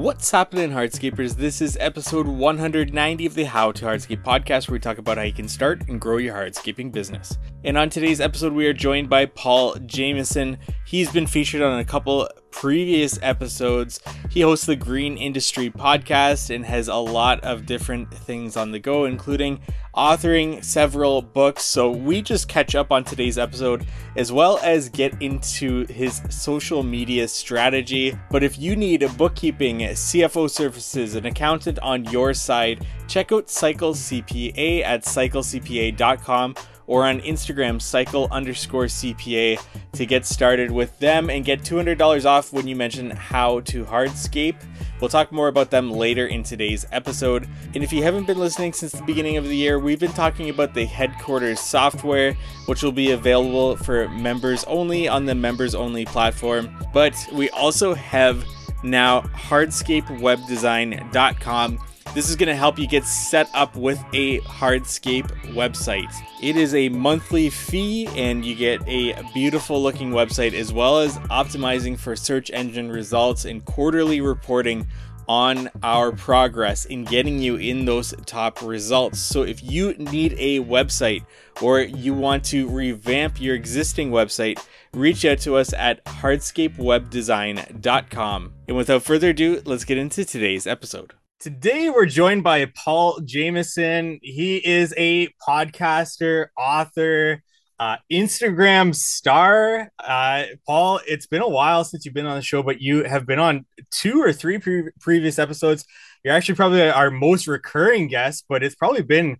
What's happening, Hardscapers? This is episode 190 of the How to Hardscape podcast, where we talk about how you can start and grow your hardscaping business. And on today's episode, we are joined by Paul Jamieson. He's been featured on a couple previous episodes. He hosts the Green Industry podcast and has a lot of different things on the go, including authoring several books. So we just catch up on today's episode as well as get into his social media strategy. But if you need bookkeeping, CFO services, an accountant on your side, check out Cycle CPA at cyclecpa.com or on Instagram, cycle underscore CPA to get started with them and get $200 off when you mention how to hardscape. We'll talk more about them later in today's episode. And if you haven't been listening since the beginning of the year, we've been talking about the headquarters software, which will be available for members only on the members only platform. But we also have now hardscapewebdesign.com this is going to help you get set up with a Hardscape website. It is a monthly fee, and you get a beautiful looking website as well as optimizing for search engine results and quarterly reporting on our progress in getting you in those top results. So, if you need a website or you want to revamp your existing website, reach out to us at hardscapewebdesign.com. And without further ado, let's get into today's episode. Today we're joined by Paul Jamieson. He is a podcaster, author, uh, Instagram star. Uh, Paul, it's been a while since you've been on the show, but you have been on two or three pre- previous episodes. You're actually probably our most recurring guest, but it's probably been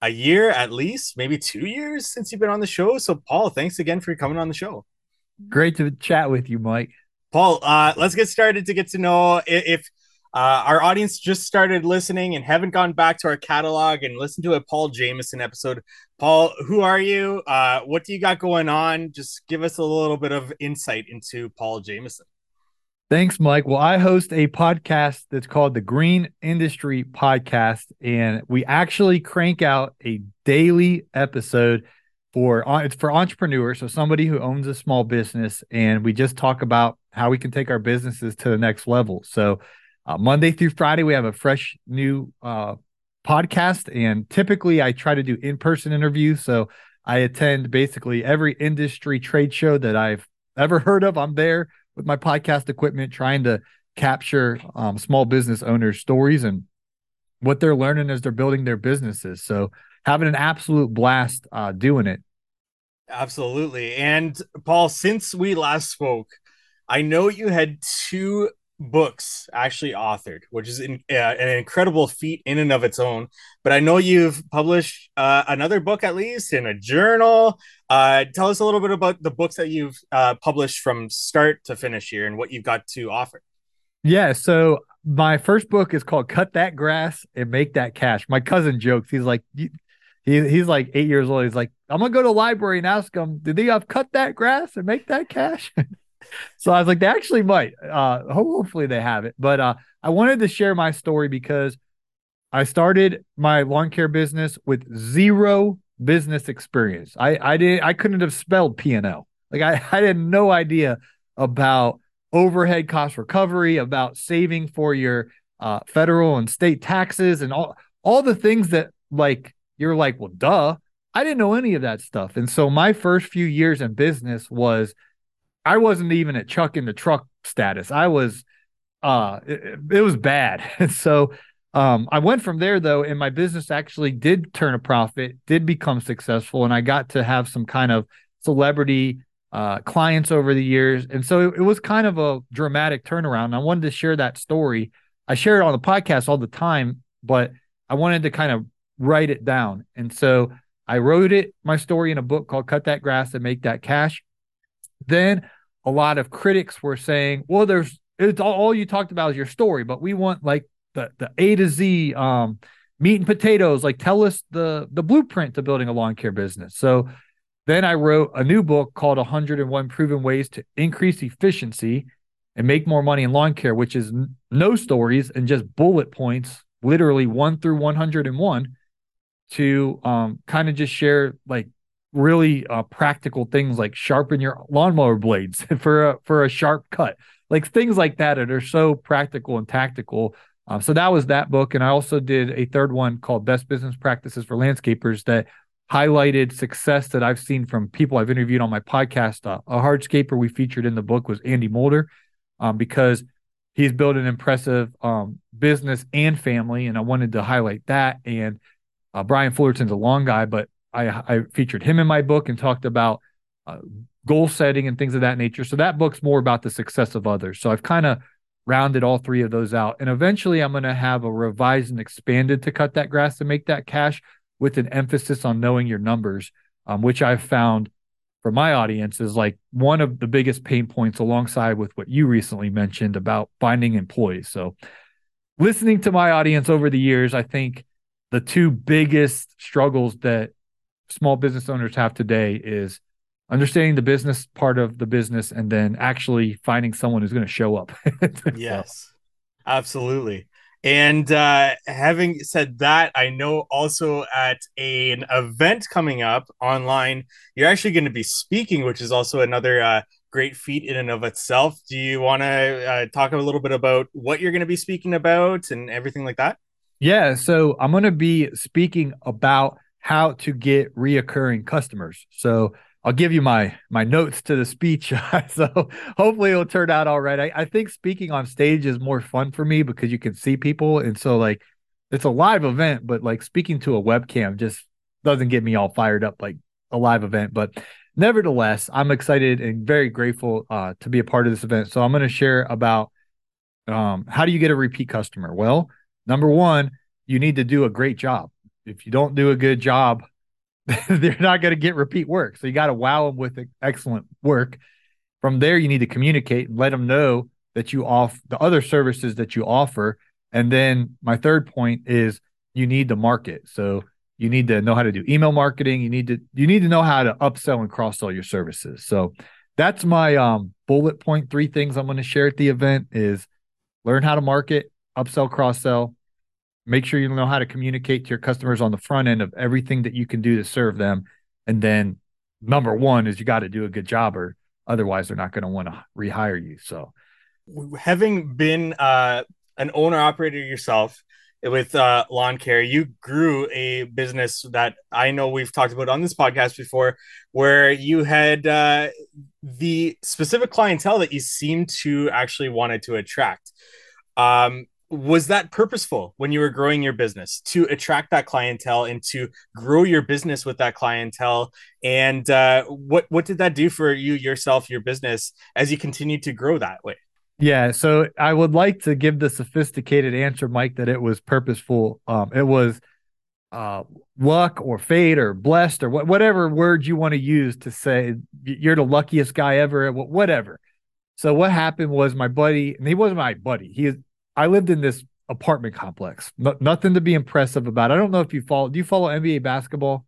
a year at least, maybe two years since you've been on the show. So, Paul, thanks again for coming on the show. Great to chat with you, Mike. Paul, uh, let's get started to get to know if uh, our audience just started listening and haven't gone back to our catalog and listened to a Paul Jamieson episode. Paul, who are you? Uh, what do you got going on? Just give us a little bit of insight into Paul Jamieson. Thanks, Mike. Well, I host a podcast that's called the Green Industry Podcast, and we actually crank out a daily episode for it's for entrepreneurs, so somebody who owns a small business, and we just talk about how we can take our businesses to the next level. So uh, Monday through Friday, we have a fresh new uh, podcast, and typically I try to do in person interviews. So I attend basically every industry trade show that I've ever heard of. I'm there with my podcast equipment, trying to capture um, small business owners' stories and what they're learning as they're building their businesses. So having an absolute blast uh, doing it. Absolutely. And Paul, since we last spoke, I know you had two books actually authored, which is in, uh, an incredible feat in and of its own. But I know you've published uh, another book, at least in a journal. Uh, tell us a little bit about the books that you've uh, published from start to finish here and what you've got to offer. Yeah. So my first book is called Cut That Grass and Make That Cash. My cousin jokes. He's like, he, he's like eight years old. He's like, I'm going to go to the library and ask them, did they have cut that grass and make that cash? so I was like, they actually might. Uh, hopefully they have it. But uh, I wanted to share my story because I started my lawn care business with zero business experience. I I didn't I couldn't have spelled P and L. Like I I had no idea about overhead cost recovery, about saving for your uh, federal and state taxes, and all all the things that like you're like, well, duh. I didn't know any of that stuff. And so my first few years in business was I wasn't even at Chuck in the truck status. I was, uh, it, it was bad. so, um, I went from there though, and my business actually did turn a profit, did become successful, and I got to have some kind of celebrity uh, clients over the years. And so it, it was kind of a dramatic turnaround. I wanted to share that story. I share it on the podcast all the time, but I wanted to kind of write it down. And so I wrote it, my story in a book called Cut That Grass and Make That Cash. Then a lot of critics were saying, well, there's it's all, all you talked about is your story, but we want like the the A to Z um meat and potatoes. Like tell us the the blueprint to building a lawn care business. So then I wrote a new book called 101 Proven Ways to Increase Efficiency and Make More Money in Lawn Care, which is n- no stories and just bullet points, literally one through 101, to um, kind of just share like really uh, practical things like sharpen your lawnmower blades for a, for a sharp cut. like things like that that are so practical and tactical. Um, so that was that book, and I also did a third one called Best Business Practices for Landscapers that highlighted success that I've seen from people I've interviewed on my podcast. Uh, a hardscaper we featured in the book was Andy Mulder, um, because he's built an impressive um, business and family, and I wanted to highlight that. And uh, Brian Fullerton's a long guy, but I, I featured him in my book and talked about uh, goal setting and things of that nature. So that book's more about the success of others. So I've kind of rounded all three of those out. And eventually I'm going to have a revised and expanded to cut that grass to make that cash with an emphasis on knowing your numbers, um, which I've found for my audience is like one of the biggest pain points alongside with what you recently mentioned about finding employees. So listening to my audience over the years, I think the two biggest struggles that small business owners have today is understanding the business part of the business and then actually finding someone who's going to show up. yes, absolutely. And uh, having said that, I know also at a, an event coming up online, you're actually going to be speaking, which is also another uh, great feat in and of itself. Do you want to uh, talk a little bit about what you're going to be speaking about and everything like that? Yeah. So I'm going to be speaking about how to get reoccurring customers. So I'll give you my my notes to the speech. so hopefully it'll turn out all right. I, I think speaking on stage is more fun for me because you can see people. And so like it's a live event, but like speaking to a webcam just doesn't get me all fired up like a live event. But nevertheless, I'm excited and very grateful uh, to be a part of this event. So I'm going to share about um, how do you get a repeat customer? Well, number one, you need to do a great job. If you don't do a good job, they're not going to get repeat work. So you got to wow them with excellent work. From there, you need to communicate and let them know that you off the other services that you offer. And then my third point is you need to market. So you need to know how to do email marketing. You need to you need to know how to upsell and cross sell your services. So that's my um, bullet point. Three things I'm going to share at the event is learn how to market, upsell, cross sell, make sure you know how to communicate to your customers on the front end of everything that you can do to serve them. And then number one is you got to do a good job or otherwise they're not going to want to rehire you. So having been uh, an owner operator yourself with uh, lawn care you grew a business that i know we've talked about on this podcast before where you had uh, the specific clientele that you seemed to actually wanted to attract. Um, was that purposeful when you were growing your business to attract that clientele and to grow your business with that clientele? And uh, what what did that do for you yourself your business as you continued to grow that way? Yeah so i would like to give the sophisticated answer mike that it was purposeful. Um, it was uh, luck or fate or blessed or wh- whatever word you want to use to say you're the luckiest guy ever whatever. So what happened was my buddy and he wasn't my buddy he I lived in this apartment complex. No, nothing to be impressive about. I don't know if you follow. Do you follow NBA basketball?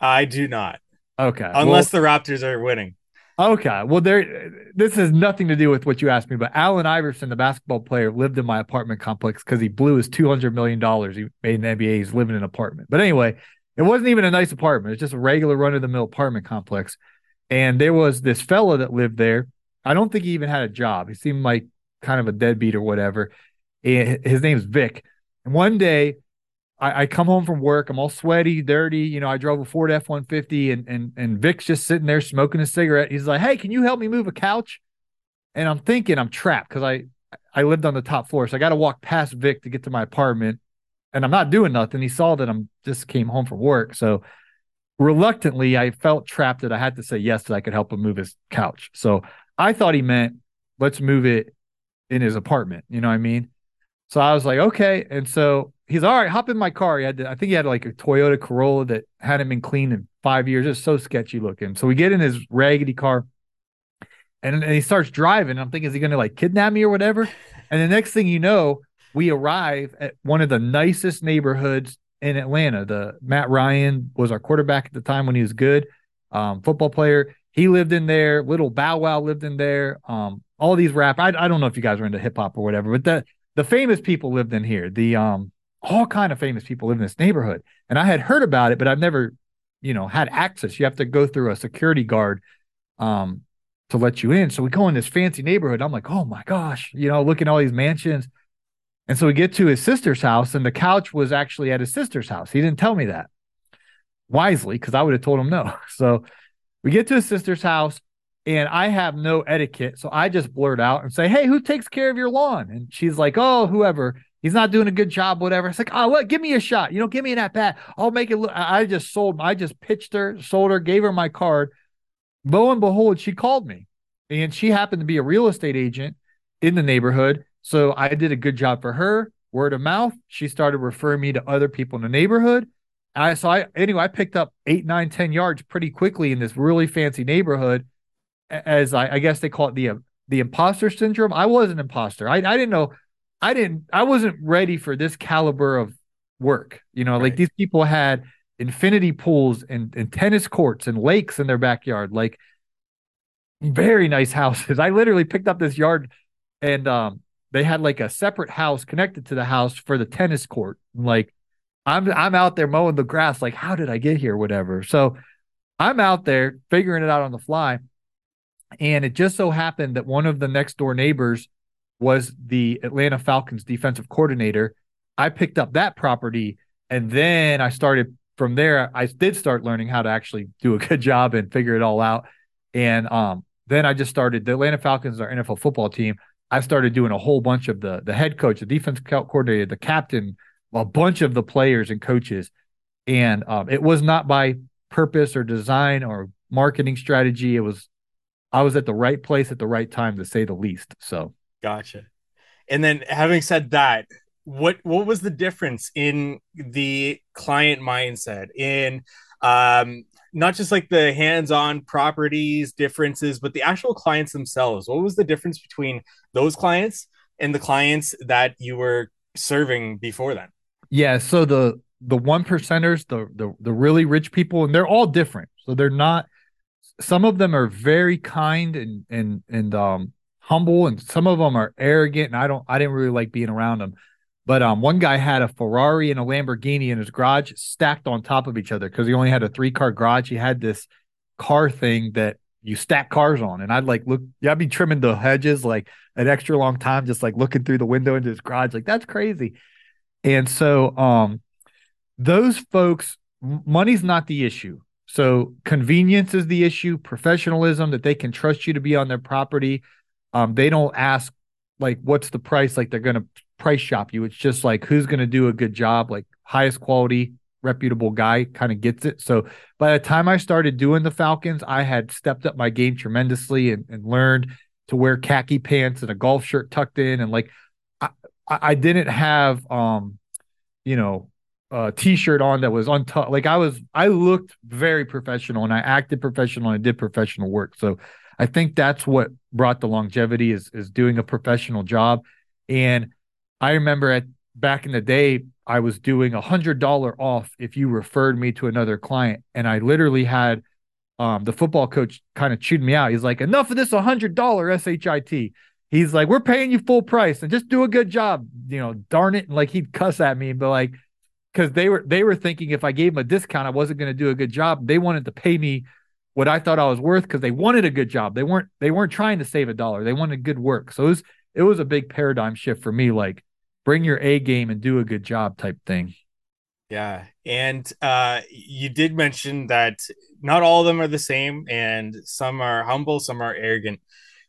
I do not. Okay. Unless well, the Raptors are winning. Okay. Well, there. This has nothing to do with what you asked me, but Allen Iverson, the basketball player, lived in my apartment complex because he blew his two hundred million dollars he made in the NBA. He's living in an apartment. But anyway, it wasn't even a nice apartment. It's just a regular run of the mill apartment complex. And there was this fellow that lived there. I don't think he even had a job. He seemed like kind of a deadbeat or whatever his name's Vic. And one day I, I, come home from work, I'm all sweaty, dirty. You know, I drove a Ford F 150 and, and, and Vic's just sitting there smoking a cigarette. He's like, Hey, can you help me move a couch? And I'm thinking I'm trapped because I, I lived on the top floor. So I got to walk past Vic to get to my apartment and I'm not doing nothing. He saw that I'm just came home from work. So reluctantly, I felt trapped that I had to say yes that I could help him move his couch. So I thought he meant let's move it in his apartment. You know what I mean? So I was like, okay. And so he's all right, hop in my car. He had, to, I think he had like a Toyota Corolla that hadn't been cleaned in five years. It's so sketchy looking. So we get in his raggedy car and, and he starts driving. I'm thinking, is he to like kidnap me or whatever? And the next thing you know, we arrive at one of the nicest neighborhoods in Atlanta. The Matt Ryan was our quarterback at the time when he was good, um, football player. He lived in there. Little Bow Wow lived in there. Um, all these rap. I, I don't know if you guys are into hip hop or whatever, but that the famous people lived in here. The um all kind of famous people live in this neighborhood. And I had heard about it, but I've never, you know, had access. You have to go through a security guard um to let you in. So we go in this fancy neighborhood. I'm like, oh my gosh, you know, looking at all these mansions. And so we get to his sister's house, and the couch was actually at his sister's house. He didn't tell me that wisely because I would have told him no. So we get to his sister's house, and I have no etiquette. So I just blurt out and say, Hey, who takes care of your lawn? And she's like, Oh, whoever. He's not doing a good job, whatever. It's like, ah, oh, what? Give me a shot. You know, give me that bat. I'll make it look. I just sold, I just pitched her, sold her, gave her my card. Lo and behold, she called me. And she happened to be a real estate agent in the neighborhood. So I did a good job for her. Word of mouth. She started referring me to other people in the neighborhood. I so I anyway, I picked up eight, nine, ten yards pretty quickly in this really fancy neighborhood as I, I guess they call it the the imposter syndrome. I was an imposter. I, I didn't know. I didn't. I wasn't ready for this caliber of work. You know, right. like these people had infinity pools and, and tennis courts and lakes in their backyard. Like very nice houses. I literally picked up this yard and um they had like a separate house connected to the house for the tennis court. Like I'm I'm out there mowing the grass. Like, how did I get here? Whatever. So I'm out there figuring it out on the fly. And it just so happened that one of the next door neighbors was the Atlanta Falcons defensive coordinator. I picked up that property and then I started from there. I did start learning how to actually do a good job and figure it all out. And um, then I just started the Atlanta Falcons, our NFL football team. I started doing a whole bunch of the the head coach, the defense coordinator, the captain, a bunch of the players and coaches. And um, it was not by purpose or design or marketing strategy. It was I was at the right place at the right time to say the least. So gotcha. And then having said that, what what was the difference in the client mindset in um not just like the hands-on properties differences but the actual clients themselves what was the difference between those clients and the clients that you were serving before then yeah so the the one percenters the the, the really rich people and they're all different so they're not some of them are very kind and and and um humble and some of them are arrogant and I don't I didn't really like being around them. But um one guy had a Ferrari and a Lamborghini in his garage stacked on top of each other because he only had a three car garage. He had this car thing that you stack cars on and I'd like look yeah, I'd be trimming the hedges like an extra long time just like looking through the window into his garage like that's crazy. And so um those folks money's not the issue so convenience is the issue, professionalism that they can trust you to be on their property. Um, they don't ask like what's the price, like they're gonna price shop you. It's just like who's gonna do a good job, like highest quality, reputable guy kind of gets it. So by the time I started doing the Falcons, I had stepped up my game tremendously and, and learned to wear khaki pants and a golf shirt tucked in and like I, I didn't have um you know uh, t-shirt on that was untucked. Like I was, I looked very professional and I acted professional and I did professional work. So I think that's what brought the longevity is is doing a professional job. And I remember at back in the day, I was doing a hundred dollar off if you referred me to another client, and I literally had um, the football coach kind of chewed me out. He's like, "Enough of this hundred dollar shit." He's like, "We're paying you full price and just do a good job." You know, darn it, and like he'd cuss at me, but like because they were they were thinking if I gave them a discount, I wasn't going to do a good job. They wanted to pay me what I thought I was worth because they wanted a good job. They weren't they weren't trying to save a dollar. They wanted good work. So it was it was a big paradigm shift for me. Like bring your A game and do a good job type thing. Yeah, and uh, you did mention that not all of them are the same, and some are humble, some are arrogant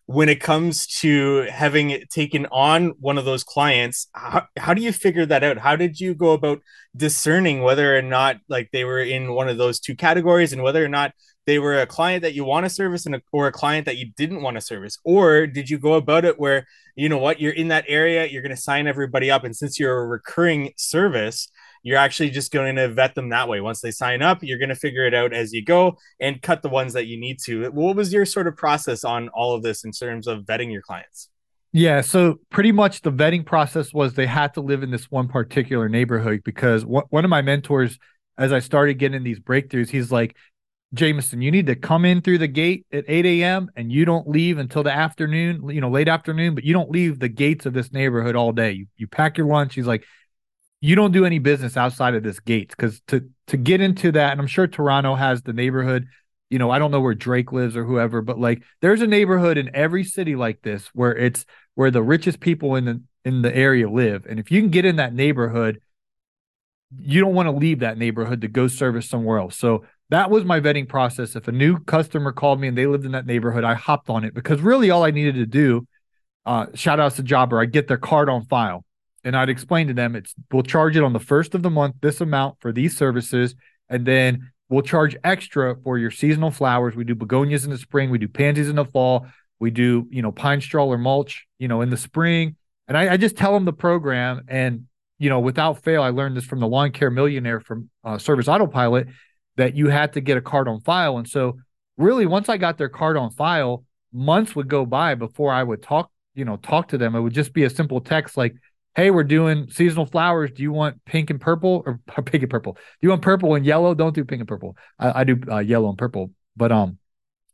when it comes to having taken on one of those clients how, how do you figure that out? How did you go about discerning whether or not like they were in one of those two categories and whether or not they were a client that you want to service and a, or a client that you didn't want to service? Or did you go about it where you know what you're in that area you're going to sign everybody up and since you're a recurring service you're actually just going to vet them that way. Once they sign up, you're going to figure it out as you go and cut the ones that you need to. What was your sort of process on all of this in terms of vetting your clients? Yeah, so pretty much the vetting process was they had to live in this one particular neighborhood because one of my mentors, as I started getting these breakthroughs, he's like, Jameson, you need to come in through the gate at 8 a.m. and you don't leave until the afternoon, you know, late afternoon, but you don't leave the gates of this neighborhood all day. You, you pack your lunch. He's like, you don't do any business outside of this gate because to to get into that, and I'm sure Toronto has the neighborhood you know, I don't know where Drake lives or whoever, but like there's a neighborhood in every city like this where it's where the richest people in the in the area live. And if you can get in that neighborhood, you don't want to leave that neighborhood to go service somewhere else. So that was my vetting process. If a new customer called me and they lived in that neighborhood, I hopped on it because really all I needed to do, uh, shout outs to Jobber, I get their card on file and I'd explain to them it's we'll charge it on the first of the month, this amount for these services, and then we'll charge extra for your seasonal flowers. We do begonias in the spring, we do pansies in the fall, we do, you know, pine straw or mulch, you know, in the spring. And I, I just tell them the program. And, you know, without fail, I learned this from the lawn care millionaire from uh, Service Autopilot that you had to get a card on file. And so, really, once I got their card on file, months would go by before I would talk, you know, talk to them. It would just be a simple text like, hey, we're doing seasonal flowers. Do you want pink and purple or pink and purple? Do you want purple and yellow? Don't do pink and purple. I, I do uh, yellow and purple. But um,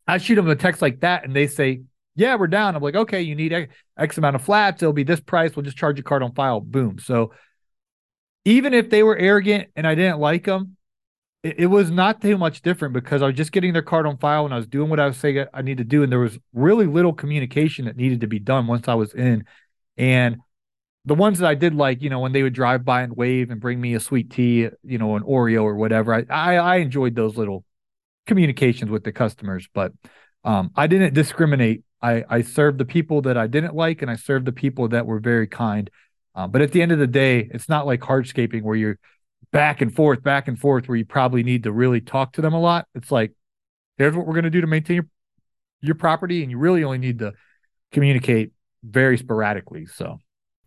I shoot them a text like that, and they say, yeah, we're down. I'm like, okay, you need X amount of flats. It'll be this price. We'll just charge a card on file. Boom. So even if they were arrogant and I didn't like them, it, it, was not too much different because I was just getting their card on file and I was doing what I was saying I need to do. And there was really little communication that needed to be done once I was in. And the ones that I did like, you know, when they would drive by and wave and bring me a sweet tea, you know, an Oreo or whatever, I, I, I enjoyed those little communications with the customers, but um, I didn't discriminate I I served the people that I didn't like, and I served the people that were very kind. Um, but at the end of the day, it's not like hardscaping where you're back and forth, back and forth, where you probably need to really talk to them a lot. It's like, here's what we're going to do to maintain your, your property, and you really only need to communicate very sporadically. So,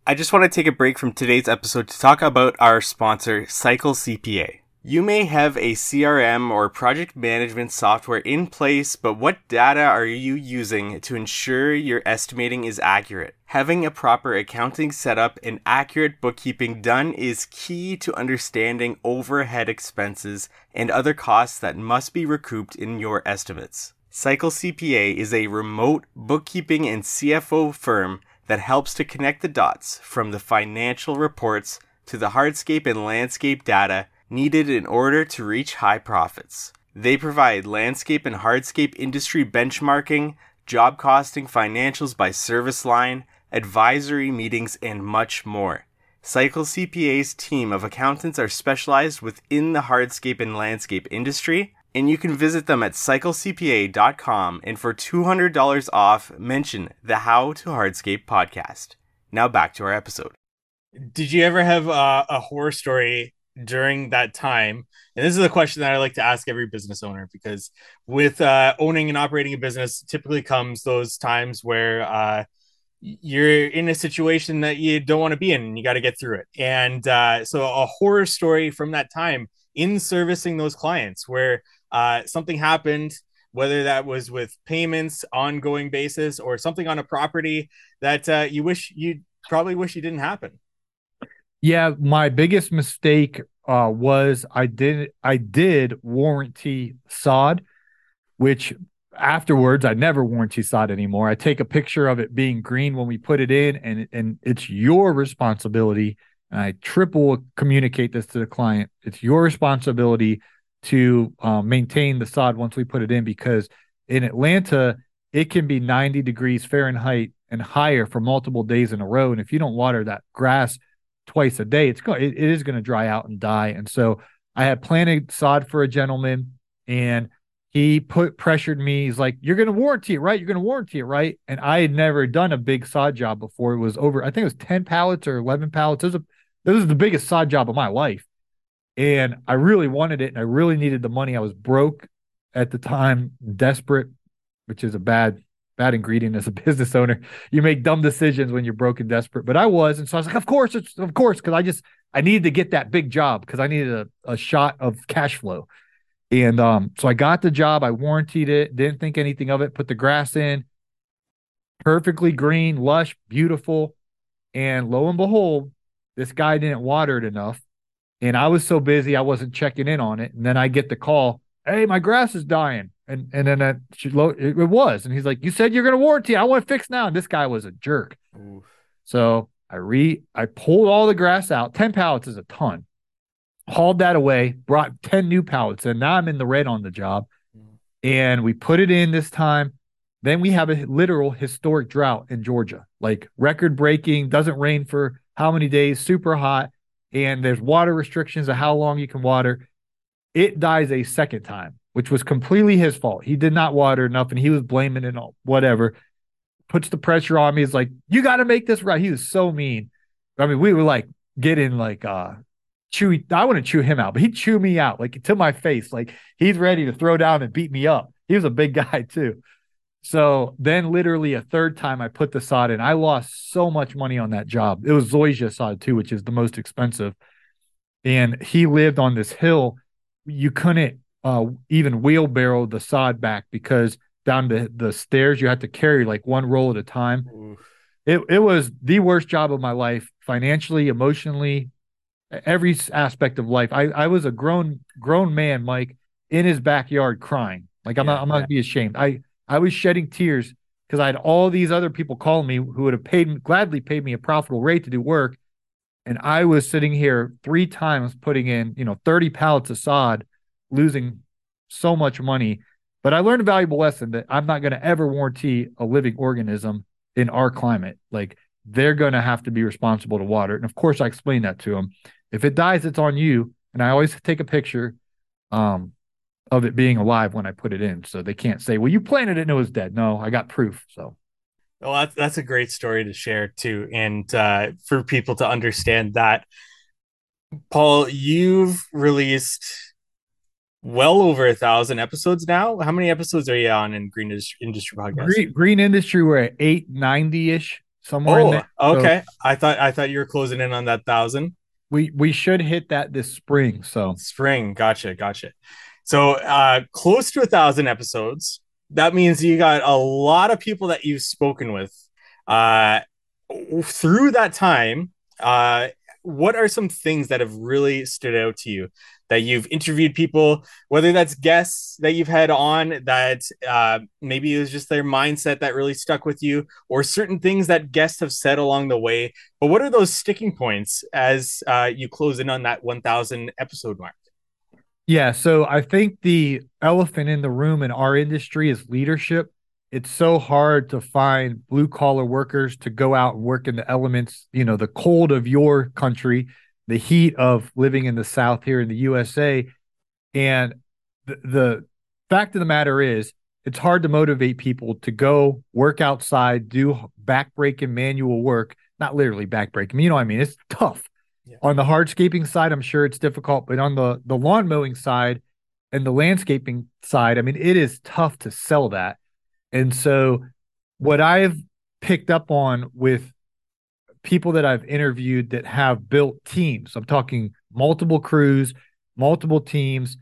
I just want to take a break from today's episode to talk about our sponsor, Cycle CPA. You may have a CRM or project management software in place, but what data are you using to ensure your estimating is accurate? Having a proper accounting setup and accurate bookkeeping done is key to understanding overhead expenses and other costs that must be recouped in your estimates. Cycle CPA is a remote bookkeeping and CFO firm that helps to connect the dots from the financial reports to the hardscape and landscape data needed in order to reach high profits. They provide landscape and hardscape industry benchmarking, job costing financials by service line, advisory meetings, and much more. Cycle CPA's team of accountants are specialized within the hardscape and landscape industry, and you can visit them at cyclecpa.com and for $200 off, mention the How to Hardscape podcast. Now back to our episode. Did you ever have a horror story during that time and this is a question that i like to ask every business owner because with uh, owning and operating a business typically comes those times where uh, you're in a situation that you don't want to be in and you got to get through it and uh, so a horror story from that time in servicing those clients where uh, something happened whether that was with payments ongoing basis or something on a property that uh, you wish you probably wish you didn't happen yeah, my biggest mistake uh, was I did I did warranty sod, which afterwards I never warranty sod anymore. I take a picture of it being green when we put it in, and and it's your responsibility. And I triple communicate this to the client. It's your responsibility to um, maintain the sod once we put it in because in Atlanta it can be 90 degrees Fahrenheit and higher for multiple days in a row, and if you don't water that grass twice a day, it's going it, it is going to dry out and die. And so I had planted sod for a gentleman, and he put pressured me. He's like, "You're going to warranty it, right? You're going to warranty it, right?" And I had never done a big sod job before. It was over. I think it was ten pallets or eleven pallets. It was a this was the biggest sod job of my life, and I really wanted it, and I really needed the money. I was broke at the time, desperate, which is a bad bad ingredient as a business owner. You make dumb decisions when you're broke and desperate. But I was, and so I was like, of course, it's of course, because I just I needed to get that big job because I needed a, a shot of cash flow. And um, so I got the job, I warranted it, didn't think anything of it, put the grass in, perfectly green, lush, beautiful. And lo and behold, this guy didn't water it enough. And I was so busy, I wasn't checking in on it. And then I get the call, hey, my grass is dying. And and then it, it was, and he's like, "You said you're gonna warranty. I want to fix now." And this guy was a jerk. Oof. So I re I pulled all the grass out. Ten pallets is a ton. Hauled that away. Brought ten new pallets, and now I'm in the red on the job. Mm. and we put it in this time. Then we have a literal historic drought in Georgia, like record breaking, doesn't rain for how many days, super hot, and there's water restrictions of how long you can water. It dies a second time, which was completely his fault. He did not water enough and he was blaming it on whatever. Puts the pressure on me. He's like, You got to make this right. He was so mean. I mean, we were like getting like uh chewy. I want to chew him out, but he'd chew me out like to my face. Like he's ready to throw down and beat me up. He was a big guy too. So then, literally a third time, I put the sod in. I lost so much money on that job. It was zoysia sod too, which is the most expensive. And he lived on this hill. You couldn't uh, even wheelbarrow the sod back because down the, the stairs you had to carry like one roll at a time. Oof. It it was the worst job of my life, financially, emotionally, every aspect of life. I I was a grown grown man, Mike, in his backyard crying. Like I'm yeah, not I'm not gonna be ashamed. I I was shedding tears because I had all these other people calling me who would have paid gladly paid me a profitable rate to do work. And I was sitting here three times putting in, you know, 30 pallets of sod, losing so much money. But I learned a valuable lesson that I'm not going to ever warranty a living organism in our climate. Like they're going to have to be responsible to water. And of course, I explained that to them. If it dies, it's on you. And I always take a picture. Um, of it being alive when I put it in. So they can't say, well, you planted it and it was dead. No, I got proof. So. Well, that's, that's a great story to share too. And uh, for people to understand that, Paul, you've released well over a thousand episodes now. How many episodes are you on in Green Industry Podcast? Green, Green Industry, we're at 890 ish, somewhere. Oh, there, okay. So I thought I thought you were closing in on that thousand. We we should hit that this spring. So spring, gotcha, gotcha. So uh, close to a thousand episodes. That means you got a lot of people that you've spoken with uh, through that time. Uh, what are some things that have really stood out to you that you've interviewed people, whether that's guests that you've had on that uh, maybe it was just their mindset that really stuck with you, or certain things that guests have said along the way? But what are those sticking points as uh, you close in on that 1,000 episode mark? Yeah, so I think the elephant in the room in our industry is leadership. It's so hard to find blue collar workers to go out and work in the elements, you know, the cold of your country, the heat of living in the South here in the USA. And the, the fact of the matter is, it's hard to motivate people to go work outside, do backbreaking manual work, not literally backbreaking. You know what I mean? It's tough. Yeah. On the hardscaping side, I'm sure it's difficult, but on the the lawn mowing side and the landscaping side, I mean, it is tough to sell that. And so, what I've picked up on with people that I've interviewed that have built teams, I'm talking multiple crews, multiple teams.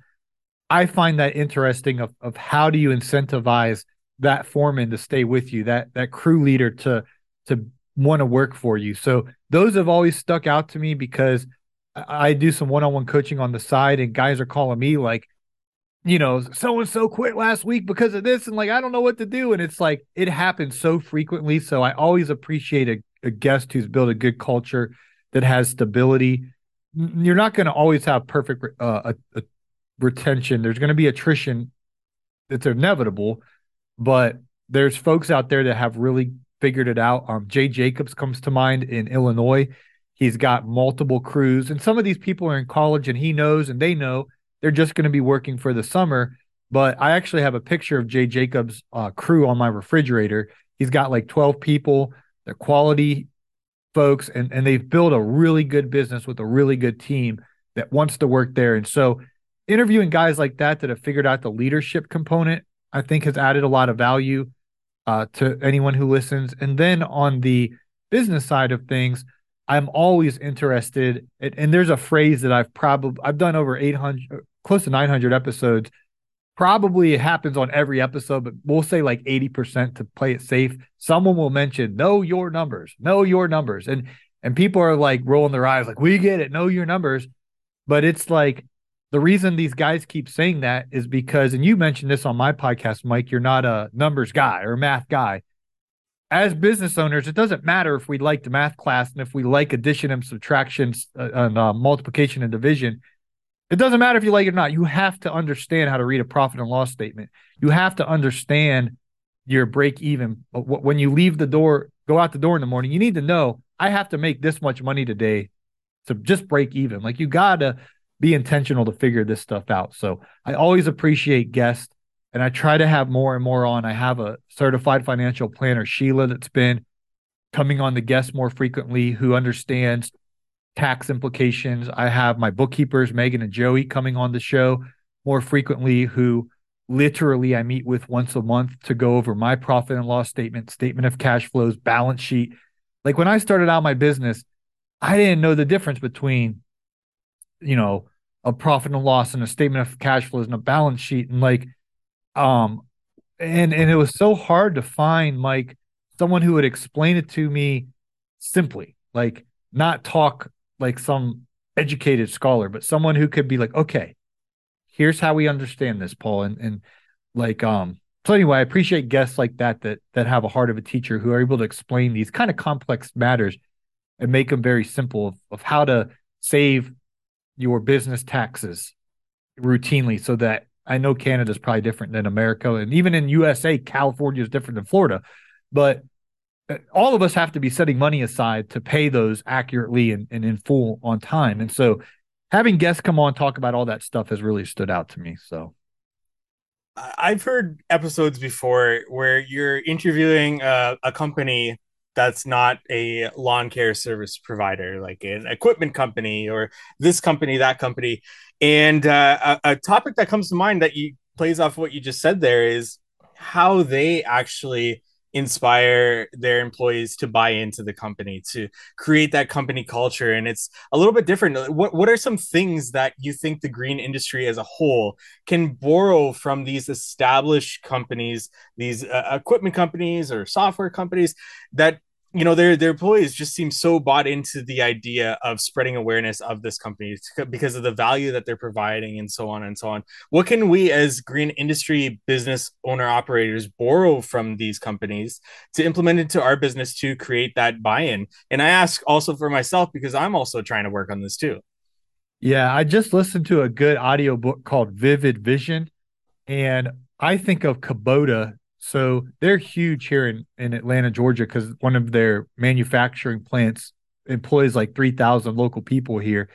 I find that interesting of, of how do you incentivize that foreman to stay with you, that that crew leader to to want to work for you. So those have always stuck out to me because I, I do some one-on-one coaching on the side, and guys are calling me like, you know, so and so quit last week because of this, and like I don't know what to do. And it's like it happens so frequently. So I always appreciate a, a guest who's built a good culture that has stability. You're not going to always have perfect uh, a, a retention. There's going to be attrition. It's inevitable, but there's folks out there that have really figured it out. Um, Jay Jacobs comes to mind in Illinois. He's got multiple crews, and some of these people are in college, and he knows and they know they're just going to be working for the summer. But I actually have a picture of Jay Jacobs' uh, crew on my refrigerator. He's got like 12 people. They're quality folks, and, and they've built a really good business with a really good team that wants to work there. And so, interviewing guys like that that have figured out the leadership component, I think, has added a lot of value uh, to anyone who listens. And then on the business side of things, I'm always interested. In, and there's a phrase that I've probably I've done over 800, close to 900 episodes. Probably it happens on every episode, but we'll say like 80% to play it safe. Someone will mention, know your numbers, know your numbers. And and people are like rolling their eyes, like, we get it, know your numbers. But it's like the reason these guys keep saying that is because, and you mentioned this on my podcast, Mike, you're not a numbers guy or math guy. As business owners, it doesn't matter if we like the math class and if we like addition and subtraction uh, and uh, multiplication and division. It doesn't matter if you like it or not. You have to understand how to read a profit and loss statement. You have to understand your break even. When you leave the door, go out the door in the morning, you need to know I have to make this much money today to just break even. Like you got to be intentional to figure this stuff out. So I always appreciate guests and I try to have more and more on. I have a certified financial planner, Sheila, that's been coming on the guest more frequently, who understands tax implications. I have my bookkeepers, Megan and Joey, coming on the show more frequently, who literally I meet with once a month to go over my profit and loss statement, statement of cash flows, balance sheet. Like when I started out my business, I didn't know the difference between, you know, a profit and loss and a statement of cash flows and a balance sheet. And like, um, and and it was so hard to find like someone who would explain it to me simply, like not talk like some educated scholar, but someone who could be like, okay, here's how we understand this, Paul. And and like um so anyway, I appreciate guests like that that that have a heart of a teacher who are able to explain these kind of complex matters and make them very simple of, of how to save your business taxes routinely so that I know Canada is probably different than America and even in USA California is different than Florida but uh, all of us have to be setting money aside to pay those accurately and, and in full on time. And so having guests come on talk about all that stuff has really stood out to me. So I've heard episodes before where you're interviewing a, a company that's not a lawn care service provider, like an equipment company or this company, that company. And uh, a, a topic that comes to mind that you plays off what you just said there is how they actually inspire their employees to buy into the company to create that company culture. And it's a little bit different. What what are some things that you think the green industry as a whole can borrow from these established companies these uh, equipment companies or software companies that you know their their employees just seem so bought into the idea of spreading awareness of this company because of the value that they're providing and so on and so on. What can we as green industry business owner operators borrow from these companies to implement into our business to create that buy-in? And i ask also for myself because i'm also trying to work on this too. Yeah i just listened to a good audio book called vivid vision and i think of kubota so they're huge here in, in Atlanta, Georgia, because one of their manufacturing plants employs like 3,000 local people here.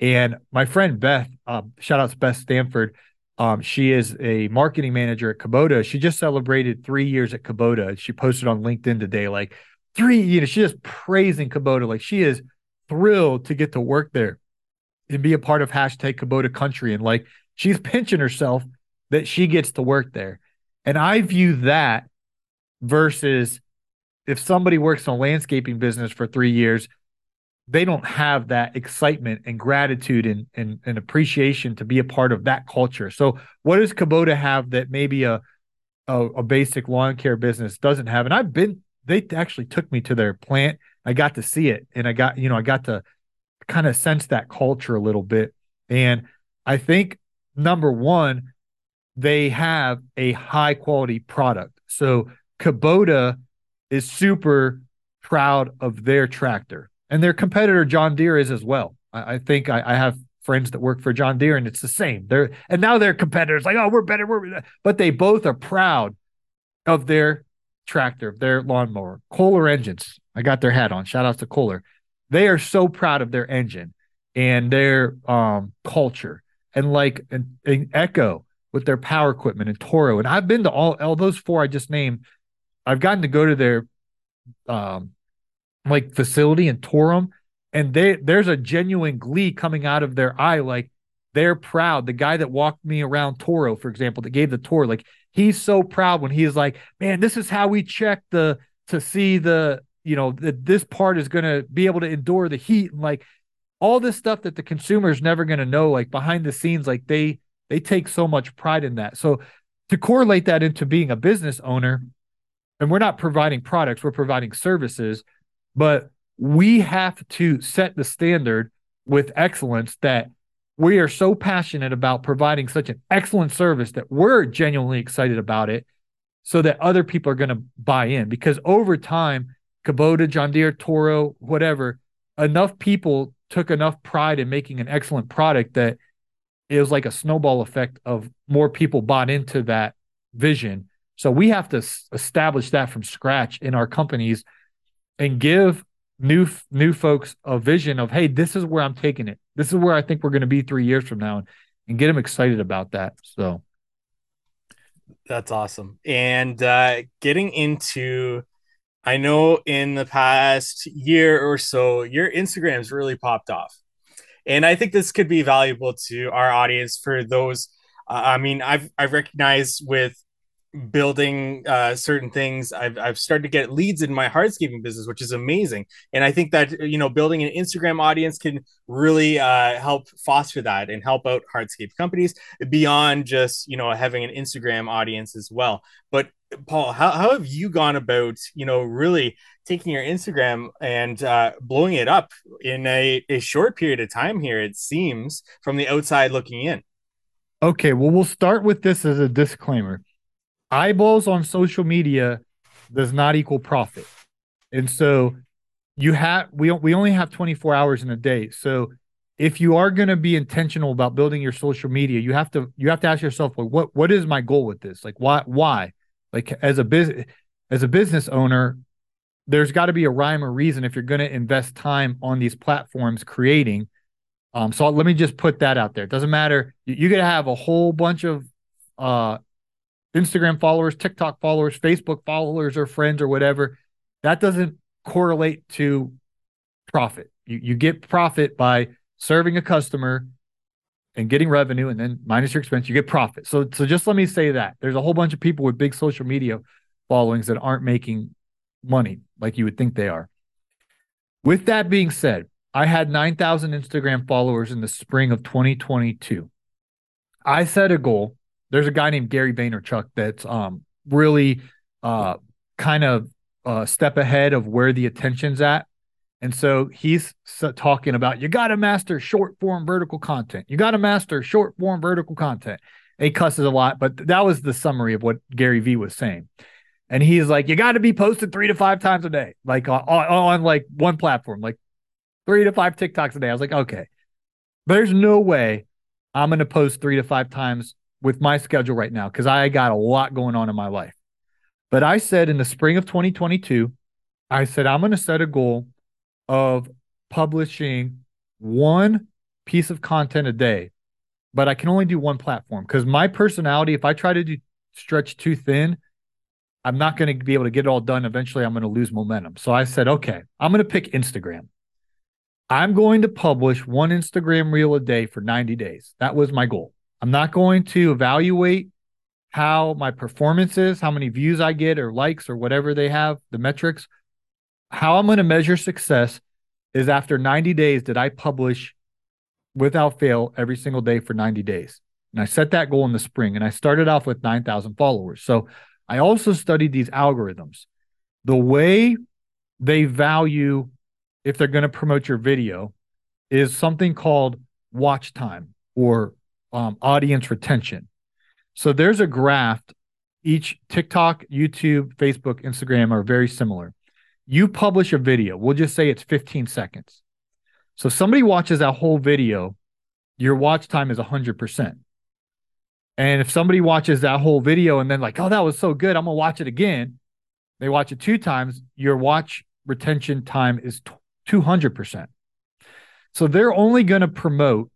And my friend Beth, um, shout out to Beth Stanford, um, she is a marketing manager at Kubota. She just celebrated three years at Kubota. She posted on LinkedIn today, like three, you know, she's just praising Kubota. Like she is thrilled to get to work there and be a part of hashtag Kubota country. And like she's pinching herself that she gets to work there. And I view that versus if somebody works in a landscaping business for three years, they don't have that excitement and gratitude and, and, and appreciation to be a part of that culture. So what does Kubota have that maybe a, a, a basic lawn care business doesn't have? And I've been they actually took me to their plant. I got to see it and I got, you know, I got to kind of sense that culture a little bit. And I think number one, they have a high quality product. So Kubota is super proud of their tractor, and their competitor John Deere is as well. I, I think I, I, have friends that work for John Deere, and it's the same. They're and now their competitors like, oh, we're better, we're but they both are proud of their tractor, their lawnmower, Kohler engines. I got their hat on. Shout out to Kohler. They are so proud of their engine and their um, culture, and like an, an Echo with their power equipment and Toro. And I've been to all all those four I just named. I've gotten to go to their um like facility in Torrum, and they there's a genuine glee coming out of their eye, like they're proud. The guy that walked me around Toro, for example, that gave the tour, like he's so proud when he's like, "Man, this is how we check the to see the you know that this part is going to be able to endure the heat and like all this stuff that the consumer is never going to know like behind the scenes like they they take so much pride in that. So to correlate that into being a business owner, and we're not providing products, we're providing services, but we have to set the standard with excellence that we are so passionate about providing such an excellent service that we're genuinely excited about it so that other people are going to buy in because over time Kubota, John Deere, Toro, whatever, enough people took enough pride in making an excellent product that it was like a snowball effect of more people bought into that vision. So we have to establish that from scratch in our companies and give new new folks a vision of hey, this is where I'm taking it. This is where I think we're going to be 3 years from now and get them excited about that. So that's awesome. And uh getting into I know in the past year or so your Instagram's really popped off. And I think this could be valuable to our audience for those. Uh, I mean, I've I've recognized with building uh, certain things. I've, I've started to get leads in my hardscaping business, which is amazing. And I think that, you know, building an Instagram audience can really uh, help foster that and help out hardscape companies beyond just, you know, having an Instagram audience as well. But Paul, how, how have you gone about, you know, really taking your Instagram and uh, blowing it up in a, a short period of time here, it seems, from the outside looking in? Okay, well, we'll start with this as a disclaimer. Eyeballs on social media does not equal profit. And so you have we we only have 24 hours in a day. So if you are going to be intentional about building your social media, you have to you have to ask yourself like what what is my goal with this? Like why why? Like as a business as a business owner, there's got to be a rhyme or reason if you're going to invest time on these platforms creating. Um, so let me just put that out there. It doesn't matter. You, you to have a whole bunch of uh, Instagram followers, TikTok followers, Facebook followers, or friends or whatever. That doesn't correlate to profit. You you get profit by serving a customer and getting revenue and then minus your expense, you get profit. So so just let me say that. There's a whole bunch of people with big social media followings that aren't making money like you would think they are. With that being said, I had 9,000 Instagram followers in the spring of 2022. I set a goal. There's a guy named Gary Vaynerchuk that's um, really uh, kind of a uh, step ahead of where the attention's at. And so he's talking about you got to master short form vertical content. You got to master short form vertical content. He cusses a lot, but that was the summary of what Gary Vee was saying. And he's like, you got to be posted three to five times a day, like on, on like one platform, like three to five TikToks a day. I was like, okay, there's no way I'm going to post three to five times with my schedule right now because I got a lot going on in my life. But I said in the spring of 2022, I said, I'm going to set a goal of publishing one piece of content a day, but I can only do one platform because my personality, if I try to do stretch too thin, I'm not going to be able to get it all done. Eventually, I'm going to lose momentum. So I said, okay, I'm going to pick Instagram. I'm going to publish one Instagram reel a day for 90 days. That was my goal. I'm not going to evaluate how my performance is, how many views I get or likes or whatever they have, the metrics. How I'm going to measure success is after 90 days, did I publish without fail every single day for 90 days? And I set that goal in the spring and I started off with 9,000 followers. So I also studied these algorithms. The way they value if they're going to promote your video is something called watch time or um, audience retention. So there's a graph. Each TikTok, YouTube, Facebook, Instagram are very similar. You publish a video, we'll just say it's 15 seconds. So somebody watches that whole video, your watch time is 100%. And if somebody watches that whole video and then like, oh, that was so good, I'm gonna watch it again. They watch it two times. Your watch retention time is two hundred percent. So they're only going to promote.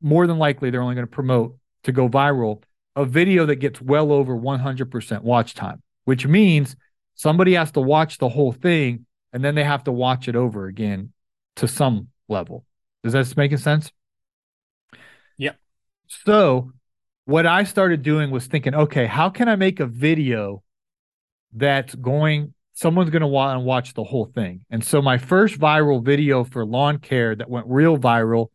More than likely, they're only going to promote to go viral a video that gets well over 100% watch time, which means somebody has to watch the whole thing and then they have to watch it over again to some level. Does that make sense? Yep. So what I started doing was thinking, okay, how can I make a video that's going someone's going to want to watch the whole thing. And so my first viral video for lawn care that went real viral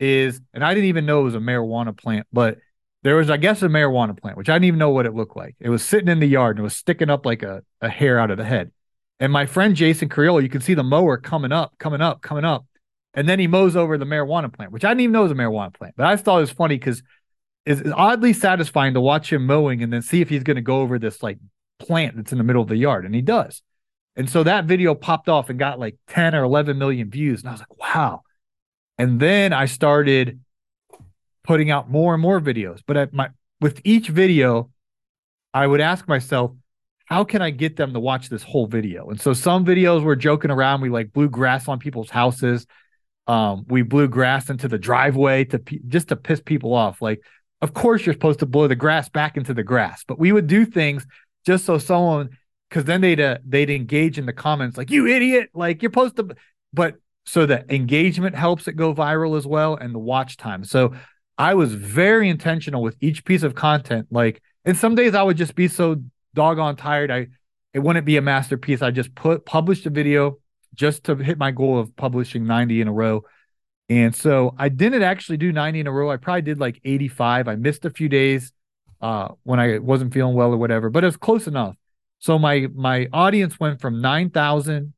is and I didn't even know it was a marijuana plant, but there was I guess a marijuana plant, which I didn't even know what it looked like. It was sitting in the yard and it was sticking up like a, a hair out of the head. And my friend Jason Carrillo, you can see the mower coming up, coming up, coming up. And then he mows over the marijuana plant, which I didn't even know was a marijuana plant. But I thought it was funny because it's oddly satisfying to watch him mowing and then see if he's going to go over this like plant that's in the middle of the yard. And he does. And so that video popped off and got like 10 or 11 million views. And I was like, wow. And then I started putting out more and more videos. But at my with each video, I would ask myself, how can I get them to watch this whole video? And so some videos were joking around. We like blew grass on people's houses. Um, we blew grass into the driveway to just to piss people off. Like, of course, you're supposed to blow the grass back into the grass, but we would do things just so someone, because then they'd uh, they'd engage in the comments like, "You idiot!" Like you're supposed to, but so the engagement helps it go viral as well, and the watch time. So I was very intentional with each piece of content. Like, and some days I would just be so doggone tired. I it wouldn't be a masterpiece. I just put published a video just to hit my goal of publishing 90 in a row. And so I didn't actually do 90 in a row. I probably did like 85. I missed a few days uh, when I wasn't feeling well or whatever, but it was close enough. So my my audience went from 9,000